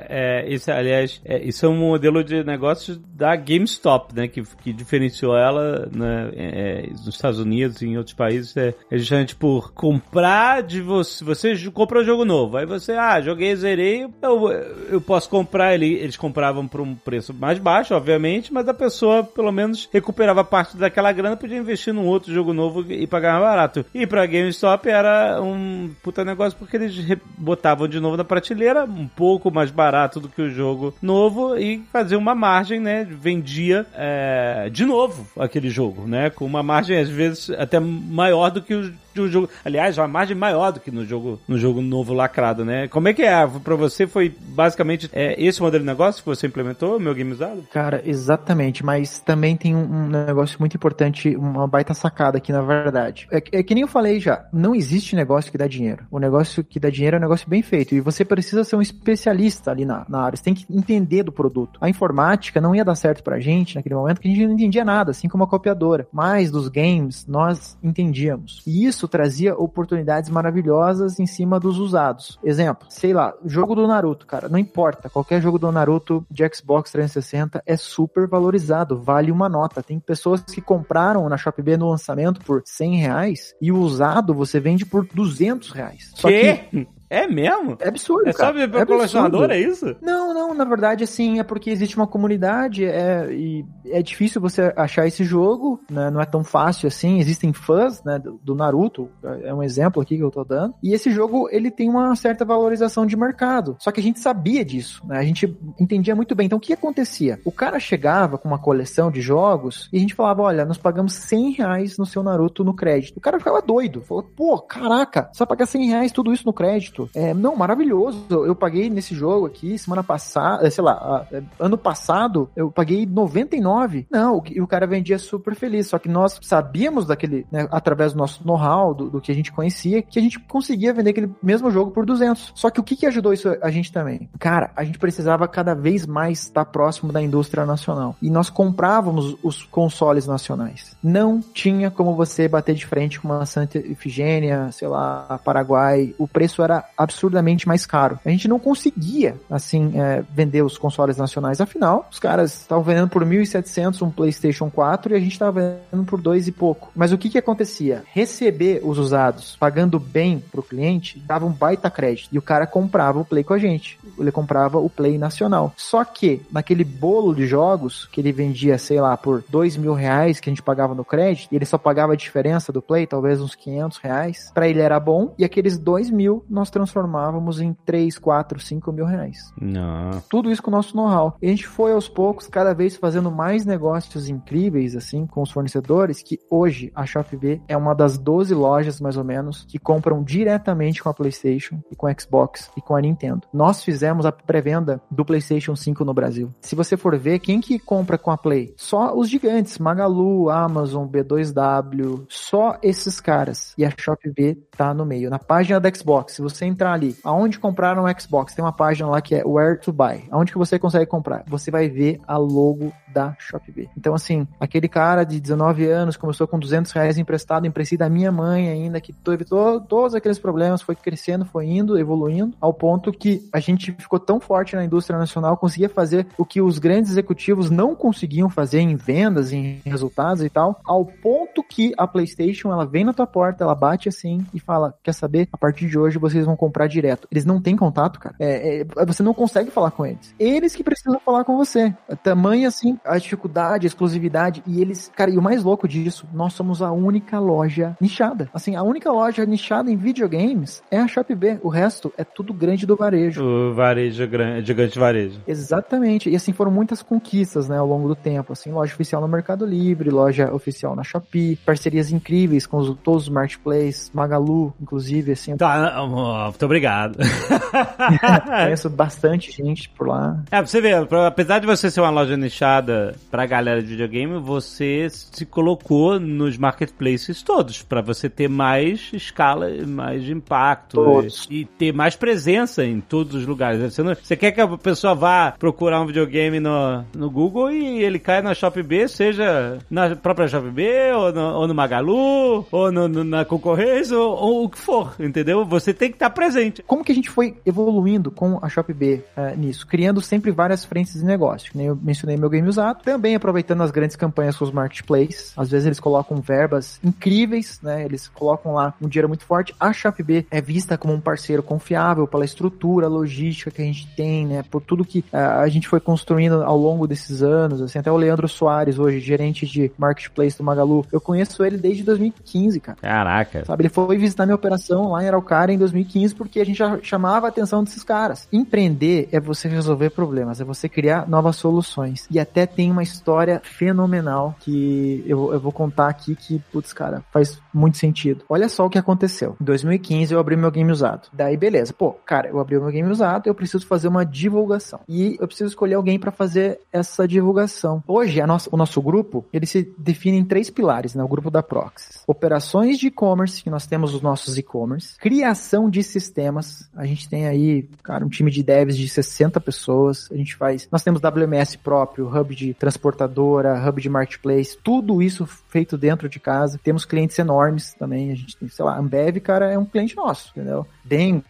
é, isso, aliás, é, isso é um modelo de negócios da GameStop, né, que, que diferenciou ela né, é, nos Estados Unidos e em outros países, é, é justamente por comprar de você, você compra um jogo novo, aí você, ah, joguei, zerei, eu, eu posso comprar ele, eles compravam por um preço mais baixo, obviamente, mas a pessoa, pelo menos, recuperava parte daquela grana, podia investir num outro jogo novo e pagar mais barato. E pra GameStop era um puta negócio porque eles botavam de novo na prateleira, um pouco mais barato do que o jogo novo e fazia uma margem, né? Vendia é, de novo aquele jogo, né? Com uma margem às vezes até maior do que o do jogo. Aliás, uma margem maior do que no jogo, no jogo novo lacrado, né? Como é que é? Pra você foi basicamente é, esse modelo de negócio que você implementou, meu game usado? Cara, exatamente, mas também tem um, um negócio muito importante, uma baita sacada aqui, na verdade. É, que- é que nem eu falei já, não existe negócio que dá dinheiro. O negócio que dá dinheiro é um negócio bem feito, e você precisa ser um especialista ali na, na área, você tem que entender do produto. A informática não ia dar certo pra gente naquele momento, porque a gente não entendia nada, assim como a copiadora. Mas dos games, nós entendíamos. E isso trazia oportunidades maravilhosas em cima dos usados. Exemplo, sei lá, jogo do Naruto, cara, não importa, qualquer jogo do Naruto de Xbox 360 é super valorizado, vale uma nota. Tem pessoas que compraram na Shopee no lançamento por 100 reais e o usado você vende por 200 reais. Só que Que? É mesmo? é absurdo, É cara. só É pelo colecionador, absurdo. é isso? Não, não, na verdade, assim, é porque existe uma comunidade é, e é difícil você achar esse jogo, né? Não é tão fácil assim. Existem fãs, né? Do, do Naruto, é um exemplo aqui que eu tô dando. E esse jogo, ele tem uma certa valorização de mercado. Só que a gente sabia disso, né? A gente entendia muito bem. Então, o que acontecia? O cara chegava com uma coleção de jogos e a gente falava, olha, nós pagamos 100 reais no seu Naruto no crédito. O cara ficava doido. Falou, pô, caraca, só pagar 100 reais tudo isso no crédito. É, não, maravilhoso. Eu paguei nesse jogo aqui semana passada, sei lá, é, ano passado eu paguei 99. Não, que- o cara vendia super feliz. Só que nós sabíamos daquele, né, através do nosso know-how, do, do que a gente conhecia, que a gente conseguia vender aquele mesmo jogo por 200. Só que o que, que ajudou isso a gente também? Cara, a gente precisava cada vez mais estar próximo da indústria nacional. E nós comprávamos os consoles nacionais. Não tinha como você bater de frente com uma Santa Efigênia, sei lá, Paraguai. O preço era absurdamente mais caro. A gente não conseguia, assim, é, vender os consoles nacionais. Afinal, os caras estavam vendendo por 1.700 um PlayStation 4 e a gente estava vendendo por dois e pouco. Mas o que que acontecia? Receber os usados pagando bem pro cliente dava um baita crédito e o cara comprava o Play com a gente. Ele comprava o Play nacional. Só que naquele bolo de jogos que ele vendia, sei lá, por dois mil reais que a gente pagava no crédito, e ele só pagava a diferença do Play, talvez uns 500 reais, para ele era bom, e aqueles dois mil nós transformávamos em 3, 4, 5 mil reais. Não. Tudo isso com o nosso know-how. E a gente foi aos poucos, cada vez fazendo mais negócios incríveis, assim, com os fornecedores, que hoje a ShopB é uma das 12 lojas, mais ou menos, que compram diretamente com a PlayStation e com a Xbox e com a Nintendo. Nós fizemos a pré-venda do PlayStation 5 no Brasil. Se você for ver, quem que compra com a Play? Só os gigantes, Magalu, Amazon, B2W, só esses caras. E a ShopB tá no meio. Na página da Xbox, se você entrar ali, aonde compraram o Xbox, tem uma página lá que é Where to Buy. Aonde que você consegue comprar? Você vai ver a logo da ShopB. Então, assim, aquele cara de 19 anos começou com 200 reais emprestado, emprestei da minha mãe ainda, que teve to todos aqueles problemas, foi crescendo, foi indo, evoluindo, ao ponto que a gente ficou tão forte na indústria nacional, conseguia fazer o que os grandes executivos não conseguiam fazer em vendas, em resultados e tal, ao ponto que a PlayStation, ela vem na tua porta, ela bate assim e fala, quer saber? A partir de hoje vocês vão comprar direto. Eles não têm contato, cara. É, é, você não consegue falar com eles. Eles que precisam falar com você. Tamanho assim, a dificuldade, a exclusividade, e eles, cara, e o mais louco disso, nós somos a única loja nichada. Assim, a única loja nichada em videogames é a ShopB. O resto é tudo grande do varejo. O varejo grande, gigante varejo. Exatamente. E assim foram muitas conquistas, né, ao longo do tempo. Assim, loja oficial no Mercado Livre, loja oficial na Shopee, parcerias incríveis com os, todos os marketplaces, Magalu, inclusive, assim. Tá, muito obrigado. Conheço bastante gente por lá. É, pra você ver, apesar de você ser uma loja nichada pra galera de videogame, você se colocou nos marketplaces todos, pra você ter mais escala, mais impacto e, e, ter mais presença em todos os lugares. Você, não, você quer que a pessoa vá procurar um videogame no, no Google e ele cai na ShopB, seja na própria ShopB, ou no, ou no Magalu, ou no, no, na concorrência, ou, ou, o que for, entendeu? Você tem que estar presente. Como que a gente foi evoluindo com a ShopB uh, nisso? Criando sempre várias frentes de negócio. Nem eu mencionei meu game usado, também aproveitando as grandes campanhas com os marketplaces. Às vezes eles colocam verbas incríveis, né? Eles colocam lá um dinheiro muito forte. A ShopB é vista como um parceiro confiável pela estrutura logística que a gente tem, né? Por tudo que uh, a gente foi construindo ao longo desses anos. Assim, até o Leandro Soares, hoje, gerente de marketplace do Magalu, eu conheço ele desde 2015, cara. Caraca. Sabe, ele foi visitar minha operação lá em Araucária em 2015 porque a gente já chamava a atenção desses caras. Empreender é você resolver problemas, é você criar novas soluções. E até tem uma história fenomenal que eu, eu vou contar aqui que, putz, cara, faz muito sentido. Olha só o que aconteceu. Em 2015 eu abri meu game usado. Daí, beleza. Pô, cara, eu abri meu game usado, eu preciso fazer uma divulgação. E eu preciso escolher alguém para fazer essa divulgação. Hoje, nossa, o nosso grupo, ele se define em três pilares, né? O grupo da Proxys. Operações de e-commerce, que nós temos os nossos e-commerce. Criação de sistemas. A gente tem aí, cara, um time de devs de 60 pessoas. A gente faz... Nós temos WMS próprio, hub de transportadora, hub de marketplace. Tudo isso feito dentro de casa. Temos clientes enormes também. A gente tem, sei lá, Ambev, cara, é um cliente nosso, entendeu? Dengo,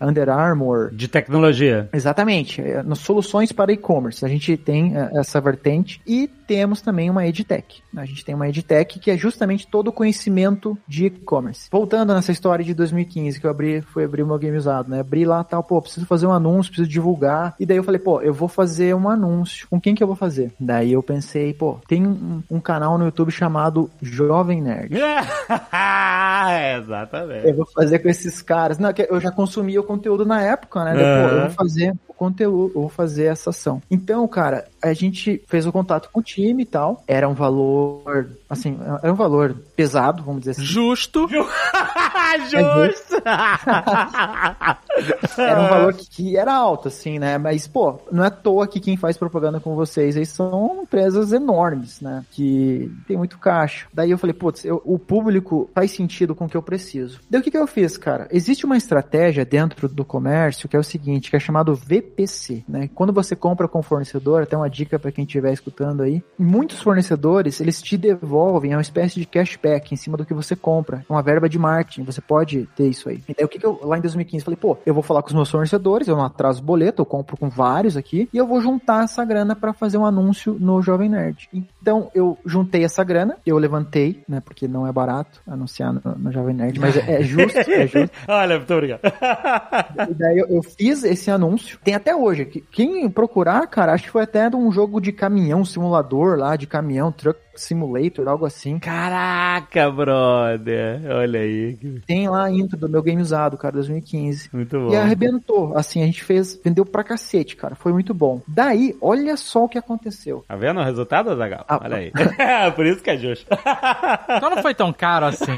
Under Armour. De tecnologia. Exatamente. É, nas soluções para e-commerce. A gente tem é, essa vertente e temos também uma EdTech. A gente tem uma EdTech que é justamente todo o conhecimento de e-commerce. Voltando nessa história de 2015 que eu abri, fui abrir o meu game usado, né? Abri lá tal, pô, preciso fazer um anúncio, preciso divulgar. E daí eu falei, pô, eu vou fazer um anúncio. Com quem que eu vou fazer? Daí eu pensei, pô, tem um, um canal no YouTube chamado Jovem Nerd. é, exatamente. Eu vou fazer com esses caras. Não, eu já consumia o conteúdo na época, né? Uhum. Depois, eu vou fazer conteúdo, eu vou fazer essa ação. Então, cara, a gente fez o contato com o time e tal. Era um valor, assim, era um valor pesado, vamos dizer assim. Justo. Justo. era um valor que, que, era alto, assim, né? Mas, pô, não é à toa que quem faz propaganda com vocês aí são empresas enormes, né? Que tem muito caixa. Daí eu falei, putz, eu, o público faz sentido com o que eu preciso. Daí o que, que eu fiz, cara? Existe uma estratégia dentro do comércio que é o seguinte, que é chamado Né? Quando você compra com o fornecedor, até uma dica para quem estiver escutando aí, muitos fornecedores, eles te devolvem é uma espécie de cashback em cima do que você compra, uma verba de marketing, você pode ter isso aí. Então, o que, que eu, lá em 2015, falei, pô, eu vou falar com os meus fornecedores, eu não atraso boleto, eu compro com vários aqui, e eu vou juntar essa grana para fazer um anúncio no Jovem Nerd. Então, eu juntei essa grana, eu levantei, né, porque não é barato anunciar no, no Jovem Nerd, mas é, é justo, é justo. Olha, muito obrigado. E daí eu, eu fiz esse anúncio, tem até hoje. Quem procurar, cara, acho que foi até um jogo de caminhão, simulador lá, de caminhão, truck simulator, algo assim. Caraca, brother. Olha aí. Tem lá intro do meu game usado, cara, 2015. Muito bom. E arrebentou. Assim, a gente fez, vendeu pra cacete, cara. Foi muito bom. Daí, olha só o que aconteceu. Tá vendo o resultado, Zagal? Ah, Olha aí. Por isso que é justo. Então não foi tão caro assim.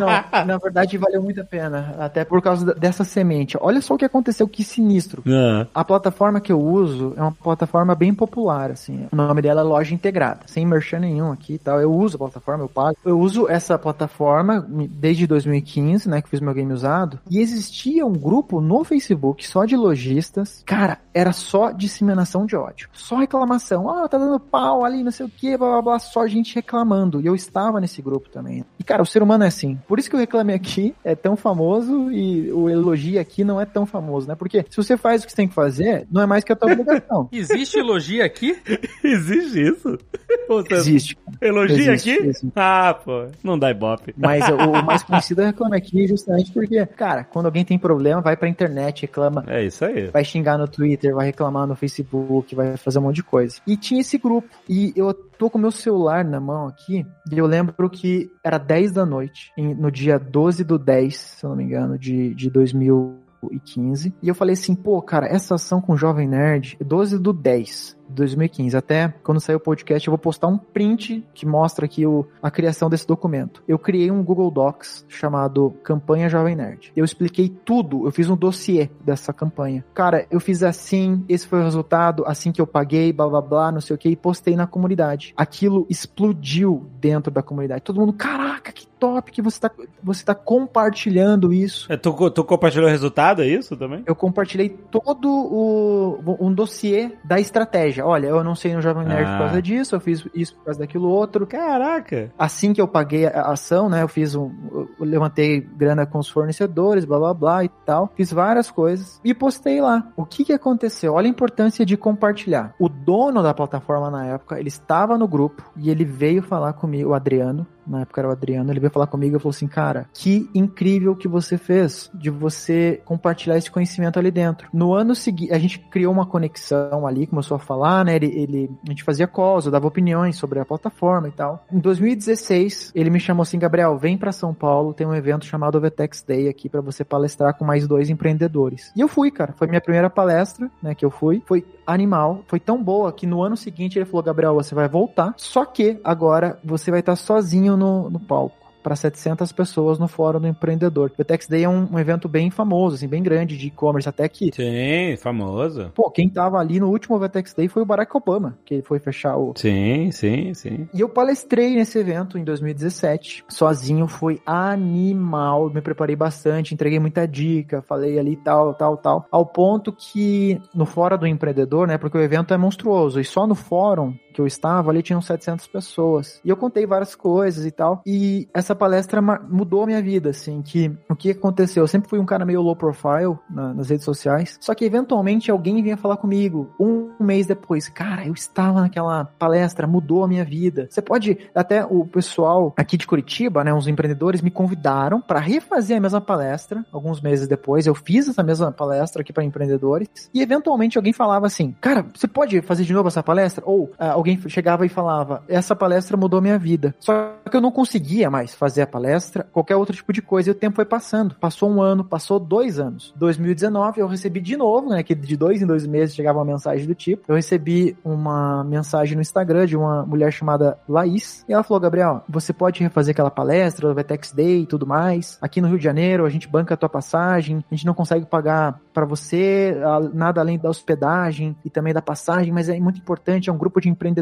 Não, na verdade, valeu muito a pena. Até por causa dessa semente. Olha só o que aconteceu, que sinistro. Ah, A plataforma que eu uso é uma plataforma bem popular, assim. O nome dela é Loja Integrada, sem merchan nenhum aqui e tal. Eu uso a plataforma, eu pago. Eu uso essa plataforma desde 2015, né, que fiz meu game usado. E existia um grupo no Facebook só de lojistas. Cara, era só disseminação de ódio. Só reclamação. Ah, tá dando pau ali, não sei o que, blá blá blá. Só gente reclamando. E eu estava nesse grupo também. E cara, o ser humano é assim. Por isso que o Reclame Aqui é tão famoso e o Elogio Aqui não é tão famoso, né? Porque se você faz o que você tem que fazer, não é mais que a tua obrigação. Existe elogio aqui? existe isso? Existe. elogia Existe, aqui? existe. Ah, pô. Não dá ibope. Mas o, o mais conhecido é Reclame Aqui justamente porque, cara, quando alguém tem problema, vai pra internet, reclama, É isso aí. vai xingar no Twitter, vai reclamar no Facebook, vai fazer um monte de coisa. E tinha esse grupo. E eu tô com meu celular na mão aqui, e eu lembro que era 10 da noite, em- no dia 12 do 10, se eu não me engano, de, de 2015. E eu falei assim, pô, cara, essa ação com o Jovem Nerd, 12 do 10. De 2015. Até quando sair o podcast, eu vou postar um print que mostra aqui o, a criação desse documento. Eu criei um Google Docs chamado Campanha Jovem Nerd. Eu expliquei tudo, eu fiz um dossiê dessa campanha. Cara, eu fiz assim, esse foi o resultado, assim que eu paguei, blá blá blá, não sei o que, e postei na comunidade. Aquilo explodiu dentro da comunidade. Todo mundo, caraca, que top que você tá, você tá compartilhando isso. É, tu, tu compartilhou o resultado, é isso também? Eu compartilhei todo o um dossiê da estratégia. Olha, eu não sei no Jovem Nerd Ah. por causa disso, eu fiz isso por causa daquilo outro. Caraca. Assim que eu paguei a a ação, né? Eu fiz um. Eu levantei grana com os fornecedores, blá blá blá e tal. Fiz várias coisas e postei lá. O que que aconteceu? Olha a importância de compartilhar. O dono da plataforma na época, ele estava no grupo e ele veio falar comigo, o Adriano. Na época era o Adriano, ele veio falar comigo e falou assim: Cara, que incrível que você fez de você compartilhar esse conhecimento ali dentro. No ano seguinte, a gente criou uma conexão ali, começou a falar, né? Ele, ele, a gente fazia calls, eu dava opiniões sobre a plataforma e tal. Em 2016, ele me chamou assim: Gabriel, vem pra São Paulo, tem um evento chamado Vetex Day aqui pra você palestrar com mais dois empreendedores. E eu fui, cara. Foi minha primeira palestra, né? Que eu fui. Foi animal. Foi tão boa que no ano seguinte ele falou: Gabriel, você vai voltar. Só que agora você vai estar sozinho no, no palco. Para 700 pessoas no Fórum do Empreendedor. O Vetex Day é um, um evento bem famoso, assim, bem grande de e-commerce, até que Sim, famoso. Pô, quem tava ali no último Vetex Day foi o Barack Obama, que ele foi fechar o. Sim, sim, sim. E eu palestrei nesse evento em 2017. Sozinho foi animal. Me preparei bastante, entreguei muita dica, falei ali tal, tal, tal. Ao ponto que no Fórum do Empreendedor, né? Porque o evento é monstruoso. E só no fórum que eu estava ali tinham 700 pessoas. E eu contei várias coisas e tal. E essa palestra mudou a minha vida, assim, que o que aconteceu? Eu sempre fui um cara meio low profile na- nas redes sociais. Só que eventualmente alguém vinha falar comigo um mês depois. Cara, eu estava naquela palestra, mudou a minha vida. Você pode, até o pessoal aqui de Curitiba, né, uns empreendedores me convidaram para refazer a mesma palestra alguns meses depois. Eu fiz essa mesma palestra aqui para empreendedores. E eventualmente alguém falava assim: Cara, você pode fazer de novo essa palestra? Ou ah, alguém chegava e falava: Essa palestra mudou minha vida. Só que eu não conseguia mais fazer a palestra, qualquer outro tipo de coisa. E o tempo foi passando. Passou um ano, passou dois anos. 2019 eu recebi de novo, né? Que de dois em dois meses chegava uma mensagem do tipo. Eu recebi uma mensagem no Instagram de uma mulher chamada Laís. E ela falou: Gabriel, você pode refazer aquela palestra, o Vetex Day e tudo mais. Aqui no Rio de Janeiro, a gente banca a tua passagem, a gente não consegue pagar para você nada além da hospedagem e também da passagem, mas é muito importante, é um grupo de empreendedores.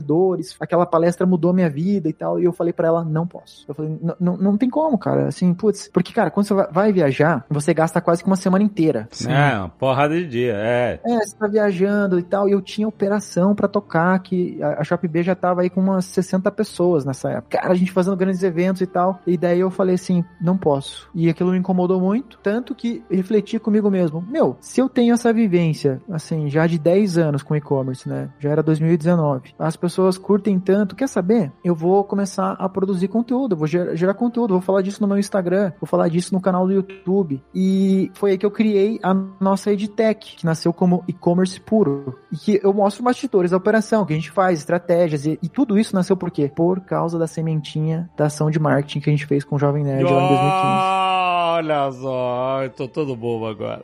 Aquela palestra mudou minha vida e tal. E eu falei para ela: não posso. Eu falei: "N- não, não tem como, cara. Assim, putz, porque, cara, quando você vai viajar, você gasta quase que uma semana inteira. É, uma porrada de dia, é. É, você tá viajando e tal, e eu tinha operação para tocar, que a, a Shop B já tava aí com umas 60 pessoas nessa época. Cara, a gente fazendo grandes eventos e tal, e daí eu falei assim, não posso. E aquilo me incomodou muito, tanto que refleti comigo mesmo, meu, se eu tenho essa vivência, assim, já de 10 anos com e-commerce, né, já era 2019, as pessoas curtem tanto, quer saber? Eu vou começar a produzir conteúdo, vou gerar, gerar conteúdo, vou falar disso no meu Instagram, vou falar disso no canal do YouTube, e foi aí que eu criei a nossa EdTech, que nasceu como e-commerce puro, e que eu mostro bastidores da operação, que a gente faz, estratégias, e, e, tudo isso nasceu por quê? Por causa da sementinha da ação de marketing que a gente fez com o Jovem Nerd lá em 2015. Olha só, eu tô todo bobo agora.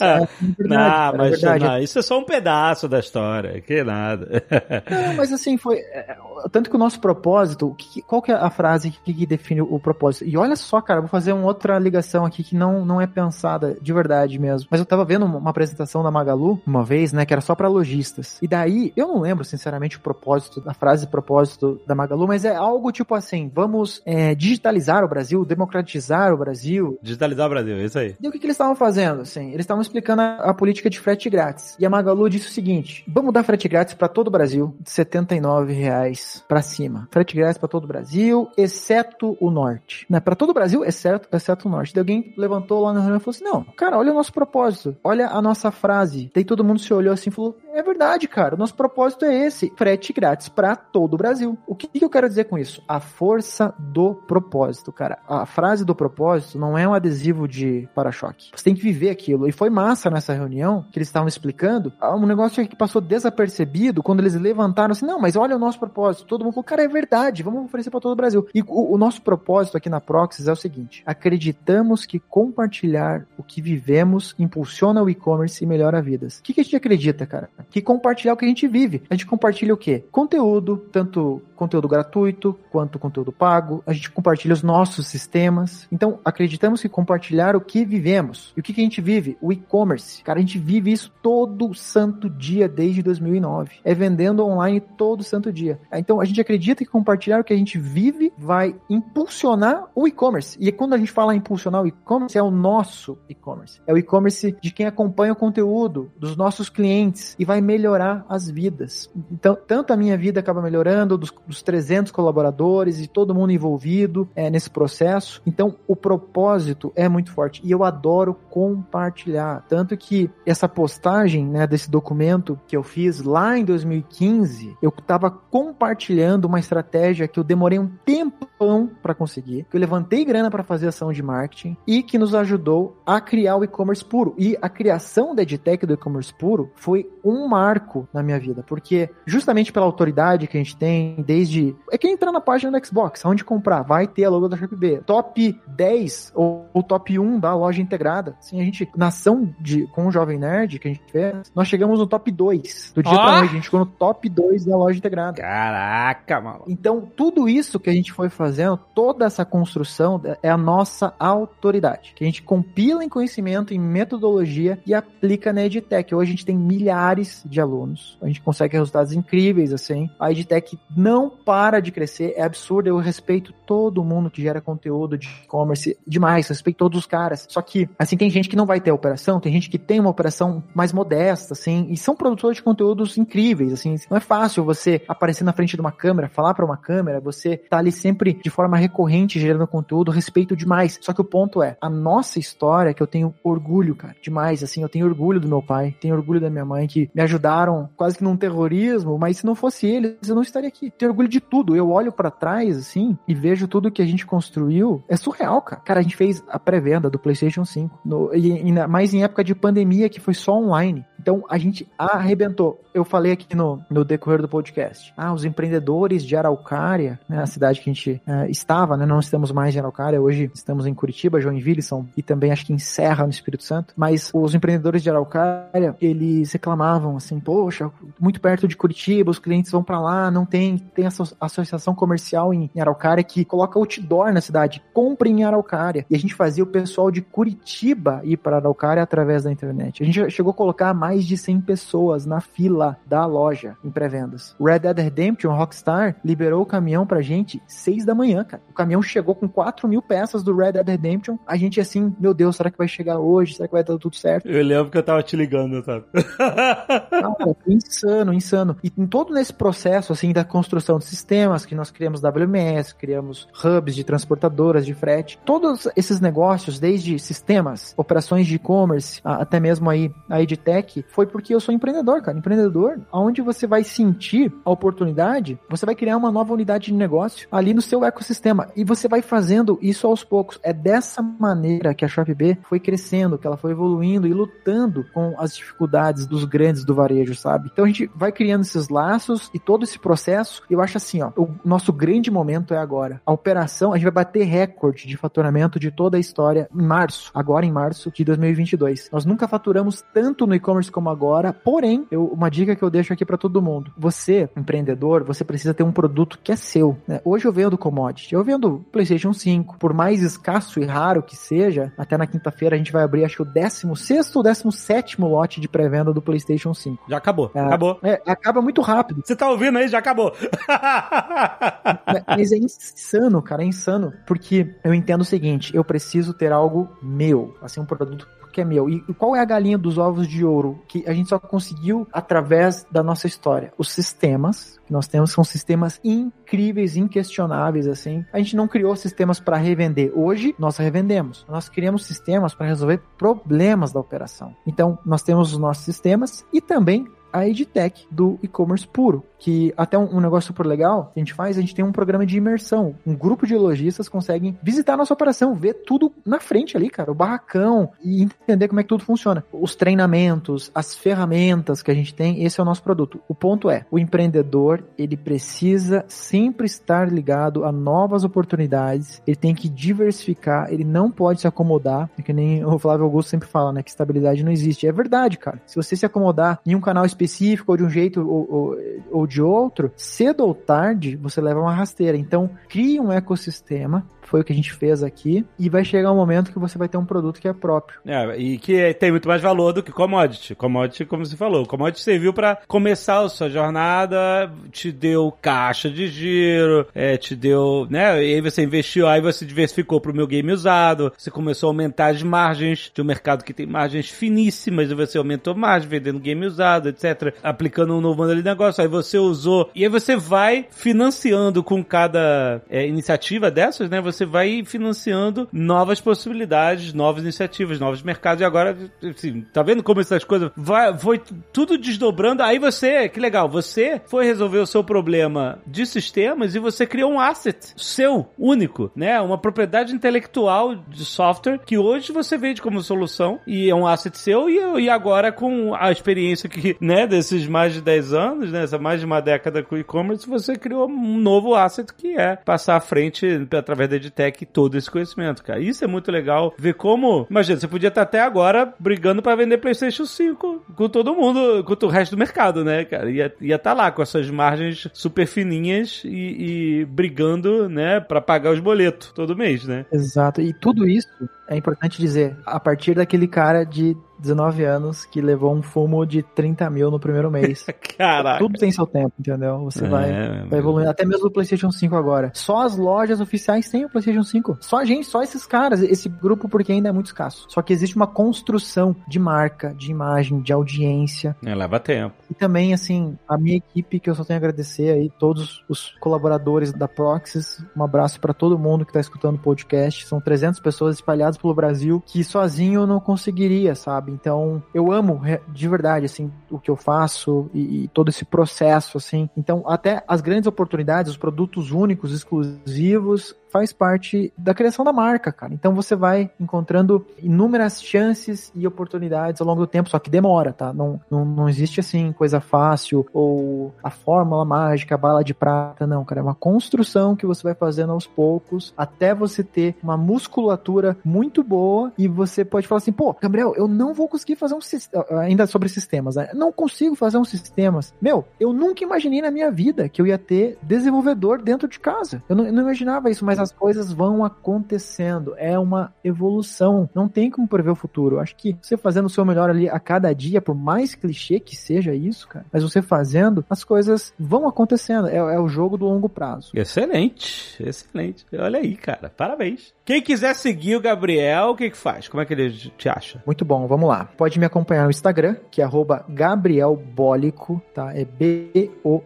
É, verdade, não, mas não, isso é só um pedaço da história, que nada. Não, mas assim, foi. é, Tanto que o nosso propósito, qual que é a frase que, define o propósito? E olha só, cara, vou fazer uma outra ligação aqui que não, não é pensada de verdade mesmo. Mas eu tava vendo uma apresentação da Magalu uma vez, né, que era só pra lojistas. E daí, eu não lembro, sinceramente, o propósito, da frase propósito da Magalu, mas é algo tipo assim: vamos é, digitalizar o Brasil, democratizar o Brasil, Digitalizar o Brasil, é isso aí. e o que, que eles estavam fazendo? Assim, eles estavam explicando a, a política de frete grátis. E a Magalu disse o seguinte: vamos dar frete grátis para todo o Brasil, de 79 reais para cima. Frete grátis para todo o Brasil, exceto o norte. Né? Para todo o Brasil, exceto, exceto o norte. Daí alguém levantou lá na reunião e falou assim: não, cara, olha o nosso propósito, olha a nossa frase. Daí todo mundo se olhou assim e falou: é verdade, cara, o nosso propósito é esse: frete grátis para todo o Brasil. O que, que eu quero dizer com isso? A força do propósito, cara. A frase do propósito não é um adesivo de para-choque. Você tem que viver aquilo. E foi massa nessa reunião que eles estavam explicando. ah, Um negócio que passou desapercebido quando eles levantaram assim: não, mas olha o nosso propósito. Todo mundo falou, cara, é verdade, vamos oferecer para todo o Brasil. E o, o nosso propósito aqui na Proxys é o seguinte: acreditamos que compartilhar o que vivemos impulsiona o e-commerce e melhora vidas. O que, que a gente acredita, cara? Que compartilhar o que a gente vive. A gente compartilha o quê? Conteúdo, tanto conteúdo gratuito quanto conteúdo pago. A gente compartilha os nossos sistemas. Então, acreditamos que compartilhar o que vivemos. E o que, que a gente vive? O e-commerce. Cara, a gente vive isso todo santo dia desde 2009. É vendendo online todo santo dia. Então, a gente acredita que compartilhar o que a gente vive vai impulsionar o e-commerce. E quando a gente fala impulsionar o e-commerce, é o nosso e-commerce. É o e-commerce de quem acompanha o conteúdo, dos nossos clientes, e vai melhorar as vidas. Então, tanto a minha vida acaba melhorando, dos, dos 300 colaboradores e todo mundo envolvido é, nesse processo. Então, o propósito é muito forte. E eu adoro compartilhar. Tanto que essa postagem né, desse documento que eu fiz lá em 2015, eu estava compartilhando uma estratégia que eu demorei um tempão para conseguir, que eu levantei grana para fazer ação de marketing e que nos ajudou a criar o e-commerce puro. E a criação da EdTech do e-commerce puro foi um marco na minha vida, porque justamente pela autoridade que a gente tem, desde. É que entrar na página do Xbox, onde comprar, vai ter a logo da ShopB. Top 10 ou, ou top 1 da loja integrada. Assim, a gente, na ação de, com o Jovem Nerd que a gente fez, nós chegamos no top 2 do dia Ó! pra noite. A gente ficou no top 2 da loja integrada. Caraca, maluco. Então, tudo isso que a gente foi fazendo, toda essa construção é a nossa autoridade, que a gente compila em conhecimento, em metodologia e aplica na EdTech. Hoje a gente tem milhares de alunos, a gente consegue resultados incríveis, assim. A EdTech não para de crescer, é absurdo, eu respeito todo mundo que gera conteúdo de e-commerce demais, respeito todos os caras. Só que, assim, tem gente que não vai ter operação, tem gente que tem uma operação mais modesta, assim, e são produtores de conteúdos incríveis, assim. Não é fácil você aparecer na frente de uma câmera, falar para uma câmera, você tá ali sempre de forma recorrente gerando conteúdo, respeito demais. Só que o ponto é, a nossa história, que eu tenho orgulho, cara, demais, assim, eu tenho orgulho do meu pai, tenho orgulho da minha mãe, que me ajudaram quase que num terrorismo, mas se não fosse eles, eu não estaria aqui. Tenho orgulho de tudo. Eu olho para trás, assim, e vejo tudo que a gente construiu. É surreal, cara. Cara, a gente fez a pré-venda do PlayStation 5, no, e, e mais em época de pandemia, que foi só online. Então, a gente arrebentou. Eu falei aqui no, no decorrer do podcast. Ah, os empreendedores de Araucária, né, a cidade que a gente eh, estava, né, não estamos mais em Araucária, hoje estamos em Curitiba, Joinville, São, e também acho que em Serra, no Espírito Santo. Mas os empreendedores de Araucária, eles reclamavam assim, poxa, muito perto de Curitiba, os clientes vão pra lá, não tem, tem essa associação comercial em, em Araucária que coloca outdoor na cidade, compre em Araucária. E a gente fazia o pessoal de Curitiba ir para Araucária através da internet. A gente chegou a colocar mais de 100 pessoas na fila da loja em pré-vendas. Red Dead Redemption Rockstar liberou o caminhão pra gente 6 da manhã, cara. O caminhão chegou com 4 mil peças do Red Dead Redemption. A gente assim, meu Deus, será que vai chegar hoje? Será que vai dar tudo certo? Eu lembro que eu tava te ligando, sabe? Cara, insano, insano. E em todo nesse processo, assim, da construção de sistemas, que nós criamos WMS, criamos hubs de transportadoras de frete, todos esses negócios, desde sistemas, operações de e-commerce, até mesmo aí a EdTech, foi porque eu sou empreendedor, cara. Empreendedor, onde você vai sentir a oportunidade, você vai criar uma nova unidade de negócio ali no seu ecossistema. E você vai fazendo isso aos poucos. É dessa maneira que a Shopee foi crescendo, que ela foi evoluindo e lutando com as dificuldades dos grandes do varejo, sabe? Então a gente vai criando esses laços e todo esse processo, eu acho assim, ó, o nosso grande momento é agora. A operação, a gente vai bater recorde de faturamento de toda a história em março, agora em março de 2022. Nós nunca faturamos tanto no e-commerce como agora, porém, eu, uma dica que eu deixo aqui para todo mundo. Você, empreendedor, você precisa ter um produto que é seu, né? Hoje eu vendo commodity, eu vendo PlayStation 5, por mais escasso e raro que seja, até na quinta-feira a gente vai abrir acho que o 16 ou 17 lote de pré-venda do PlayStation 5. Já acabou, É, acabou. É, acaba muito rápido. Você tá ouvindo aí? Já acabou. Mas é insano, cara, é insano. Porque eu entendo o seguinte: eu preciso ter algo meu, assim, um produto que é meu. E qual é a galinha dos ovos de ouro que a gente só conseguiu através da nossa história? Os sistemas que nós temos são sistemas incríveis, inquestionáveis, assim. A gente não criou sistemas para revender. Hoje nós revendemos. Nós criamos sistemas para resolver problemas da operação. Então, nós temos os nossos sistemas e também a EdTech do e-commerce puro, que até um, um, negócio super legal que a gente faz, a gente tem um programa de imersão. Um grupo de lojistas conseguem visitar a nossa operação, ver tudo na frente ali, cara, o barracão e entender como é que tudo funciona. Os treinamentos, as ferramentas que a gente tem, esse é o nosso produto. O ponto é, o empreendedor, ele precisa sempre estar ligado a novas oportunidades, ele tem que diversificar, ele não pode se acomodar, é que nem o Flávio Augusto sempre fala, né, que estabilidade não existe. É verdade, cara. Se você se acomodar em um canal específico ou de um jeito ou, ou, ou de outro, cedo ou tarde você leva uma rasteira. Então, crie um ecossistema foi o que a gente fez aqui, e vai chegar um momento que você vai ter um produto que é próprio. É, e que tem muito mais valor do que commodity. Commodity, como você falou, commodity serviu para começar a sua jornada, te deu caixa de giro, é, te deu, né, e aí você investiu, aí você diversificou pro meu game usado, você começou a aumentar as margens de um mercado que tem margens finíssimas, e você aumentou margem vendendo game usado, etc, aplicando um novo modelo de negócio, aí você usou, e aí você vai financiando com cada é, iniciativa dessas, né, você você vai financiando novas possibilidades, novas iniciativas, novos mercados. E agora, assim, tá vendo como essas coisas vai, foi tudo desdobrando? Aí você, que legal, você foi resolver o seu problema de sistemas e você criou um asset seu, único, né? Uma propriedade intelectual de software que hoje você vende como solução e é um asset seu e, e agora com a experiência que, né, desses mais de 10 anos, né, mais de uma década com e-commerce, você criou um novo asset que é passar à frente através da EdTech todo esse conhecimento, cara. Isso é muito legal. Ver como. Imagina, você podia estar até agora brigando para vender PlayStation 5 com todo mundo, com o resto do mercado, né, cara? Ia estar tá lá com essas margens super fininhas e, e brigando, né, para pagar os boletos todo mês, né? Exato. E tudo isso é importante dizer, a partir daquele cara de 19 anos que levou um fumo de 30 mil no primeiro mês. Caraca. Tudo tem seu tempo, entendeu? Você é, vai, vai evoluindo. Até mesmo o PlayStation 5 agora. Só as lojas oficiais têm o PlayStation 5. Só a gente, só esses caras, esse grupo, porque ainda é muito escasso. Só que existe uma construção de marca, de imagem, de audiência. É, leva tempo. E também, assim, a minha equipe, que eu só tenho a agradecer aí, todos os colaboradores da Proxys. Um abraço para todo mundo que tá escutando o podcast. São 300 pessoas espalhadas pelo Brasil que sozinho eu não conseguiria, sabe? Então, eu amo de verdade, assim, o que eu faço e, e, todo esse processo, assim. Então, até as grandes oportunidades, os produtos únicos, exclusivos, faz parte da criação da marca, cara. Então você vai encontrando inúmeras chances e oportunidades ao longo do tempo, só que demora, tá? Não, não, não existe assim coisa fácil ou a fórmula mágica, a bala de prata, não, cara. É uma construção que você vai fazendo aos poucos até você ter uma musculatura muito boa e você pode falar assim, pô, Gabriel, eu não vou conseguir fazer um sistema, ainda sobre sistemas, né? Não consigo fazer uns sistemas. Meu, eu nunca imaginei na minha vida que eu ia ter desenvolvedor dentro de casa. Eu não, eu não imaginava isso, mas as coisas vão acontecendo. É uma evolução. Não tem como prever o futuro. Acho que você fazendo o seu melhor ali a cada dia, por mais clichê que seja isso, cara, mas você fazendo, as coisas vão acontecendo. É, é o jogo do longo prazo. Excelente, excelente. Olha aí, cara. Parabéns. Quem quiser seguir o Gabriel, o que que faz? Como é que ele te acha? Muito bom, vamos lá. Pode me acompanhar no Instagram, que é gabrielbólico, tá? É B-O-L-L-I-C-O,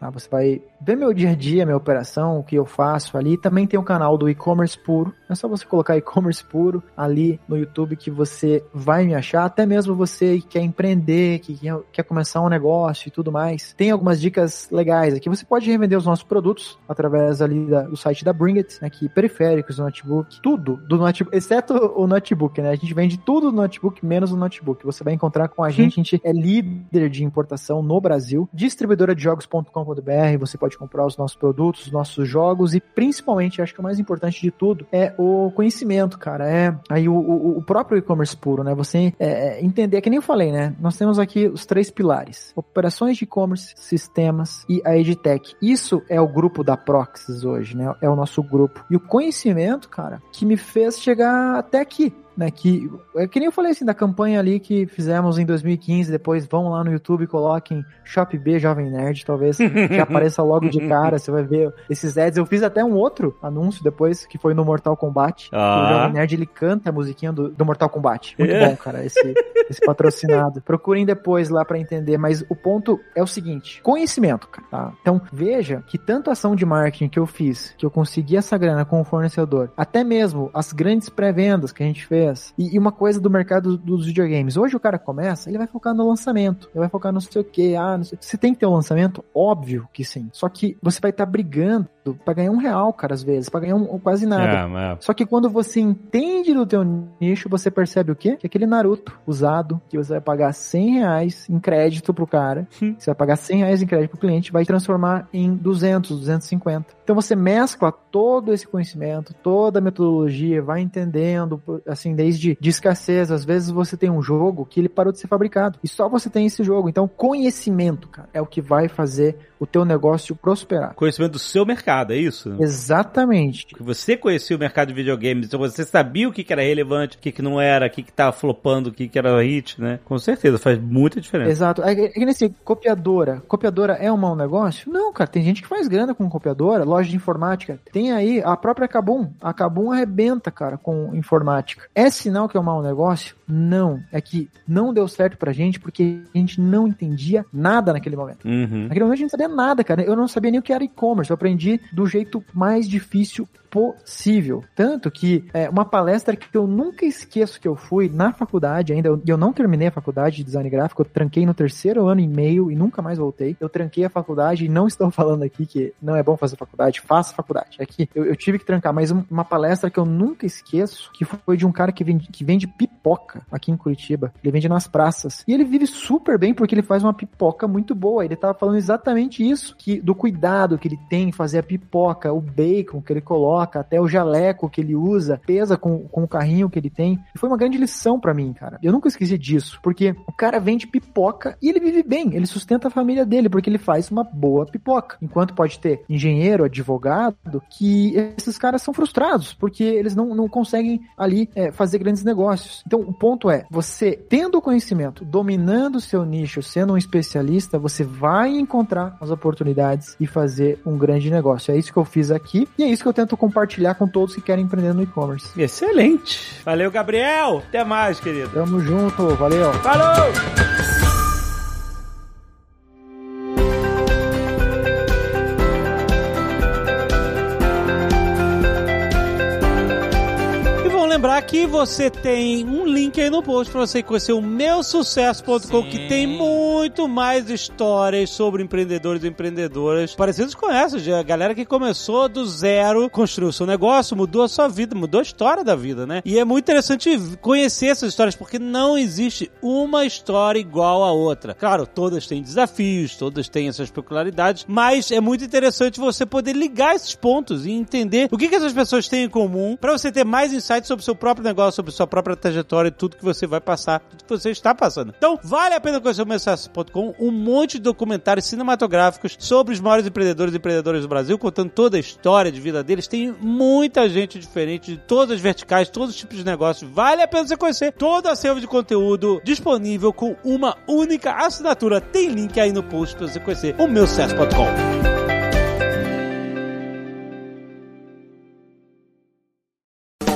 tá? Você vai ver meu dia a dia, minha operação, o que eu faço ali. Também tem o canal do e-commerce puro. É só você colocar e-commerce puro ali no YouTube que você vai me achar. Até mesmo você que quer empreender, que quer começar um negócio e tudo mais. Tem algumas dicas legais aqui. Você pode revender os nossos produtos através ali da, do site da Bringit, né, aqui periféricos, notebook, tudo do notebook, exceto o notebook, né? A gente vende tudo do notebook menos o notebook. Você vai encontrar com a gente. A gente é líder de importação no Brasil. Distribuidora de jogos.com.br. Você pode comprar os nossos produtos, os nossos jogos e principalmente, acho que o mais importante de tudo é o conhecimento, cara. É aí o, o, o próprio e-commerce puro, né? Você é, é entender, que nem eu falei, né? Nós temos aqui os três pilares: operações de e-commerce, sistemas e a EdTech. Isso é o grupo da Proxys hoje, né? É o nosso grupo. E o conhecimento, cara, que me fez chegar até aqui né, que é que nem eu falei assim da campanha ali que fizemos em 2015, depois vão lá no YouTube e coloquem Shop B Jovem Nerd, talvez que apareça logo de cara, você vai ver esses ads. Eu fiz até um outro anúncio depois, que foi no Mortal Kombat. Ah. O Jovem Nerd ele canta a musiquinha do, do Mortal Kombat. Muito é. bom, cara, esse, esse patrocinado. Procurem depois lá para entender, mas o ponto é o seguinte: conhecimento, cara. Tá? Então veja que tanto a ação de marketing que eu fiz, que eu consegui essa grana com o fornecedor, até mesmo as grandes pré-vendas que a gente fez e, e, uma coisa do mercado dos videogames. Hoje o cara começa, ele vai focar no lançamento. Ele vai focar no sei o que. Ah, não sei. Você tem que ter um lançamento? Óbvio que sim. Só que você vai estar tá brigando pra ganhar um real, cara, às vezes. Pra ganhar um, quase nada. É, é. Só que quando você entende do teu nicho, você percebe o quê? Que aquele Naruto usado, que você vai pagar 100 reais em crédito pro cara, hum. você vai pagar 100 reais em crédito pro cliente, vai transformar em 200, 250. Então você mescla todo esse conhecimento, toda a metodologia, vai entendendo, assim, desde de escassez. Às vezes você tem um jogo que ele parou de ser fabricado e só você tem esse jogo. Então, conhecimento, cara, é o que vai fazer o teu negócio prosperar. Conhecimento do seu mercado, é isso? Exatamente. Que você conhecia o mercado de videogames, então você sabia o que, era relevante, o que, não era, o que, que tava flopando, o que, era hit, né? Com certeza, faz muita diferença. Exato. É, é que nesse copiadora. Copiadora é um mau negócio? Não, cara. Tem gente que faz grana com copiadora, loja de informática. Tem aí a própria Kabum. A Kabum arrebenta, cara, com informática. É sinal que é um mau negócio? Não. É que não deu certo pra gente porque a gente não entendia nada naquele momento. Uhum. Naquele momento a gente não sabia nada, cara. Eu não sabia nem o que era e-commerce. Eu aprendi do jeito mais difícil possível. Tanto que é, uma palestra que eu nunca esqueço que eu fui na faculdade ainda, e eu, não terminei a faculdade de design gráfico, eu tranquei no terceiro ano e meio e nunca mais voltei. Eu tranquei a faculdade e não estou falando aqui que não é bom fazer faculdade, faça faculdade. É que eu, eu tive que trancar, mas uma palestra que eu nunca esqueço, que foi de um cara que vende, que vende pipoca aqui em Curitiba. Ele vende nas praças. E ele vive super bem porque ele faz uma pipoca muito boa. Ele tava falando exatamente isso, que do cuidado que ele tem em fazer a pipoca, o bacon que ele coloca, coloca, até o jaleco que ele usa, pesa com, com o carrinho que ele tem. E foi uma grande lição para mim, cara. Eu nunca esqueci disso, porque o cara vende pipoca e ele vive bem, ele sustenta a família dele, porque ele faz uma boa pipoca. Enquanto pode ter engenheiro, advogado, que esses caras são frustrados, porque eles não, não conseguem ali é, fazer grandes negócios. Então, o ponto é, você tendo o conhecimento, dominando o seu nicho, sendo um especialista, você vai encontrar as oportunidades e fazer um grande negócio. É isso que eu fiz aqui e é isso que eu tento compartilhar com todos que querem empreender no e-commerce. Excelente. Valeu, Gabriel. Até mais, querido. Tamo junto. Valeu. Falou! Que você tem um link aí no post para você conhecer o meusucesso.com que tem muito mais histórias sobre empreendedores e empreendedoras parecidos com essas, de a galera que começou do zero, construiu seu negócio, mudou a sua vida, mudou a história da vida, né? E é muito interessante conhecer essas histórias porque não existe uma história igual a outra. Claro, todas têm desafios, todas têm essas peculiaridades, mas é muito interessante você poder ligar esses pontos e entender o que, que essas pessoas têm em comum para você ter mais insights sobre o seu próprio negócio, sobre sua própria trajetória e tudo que você vai passar, tudo que você está passando. Então, vale a pena conhecer o Meusucesso.com, um monte de documentários cinematográficos sobre os maiores empreendedores e empreendedoras do Brasil, contando toda a história de vida deles. Tem muita gente diferente de todas as verticais, todos os tipos de negócios. Vale a pena você conhecer todo a selva de conteúdo disponível com uma única assinatura. Tem link aí no post para você conhecer o Meusucesso.com.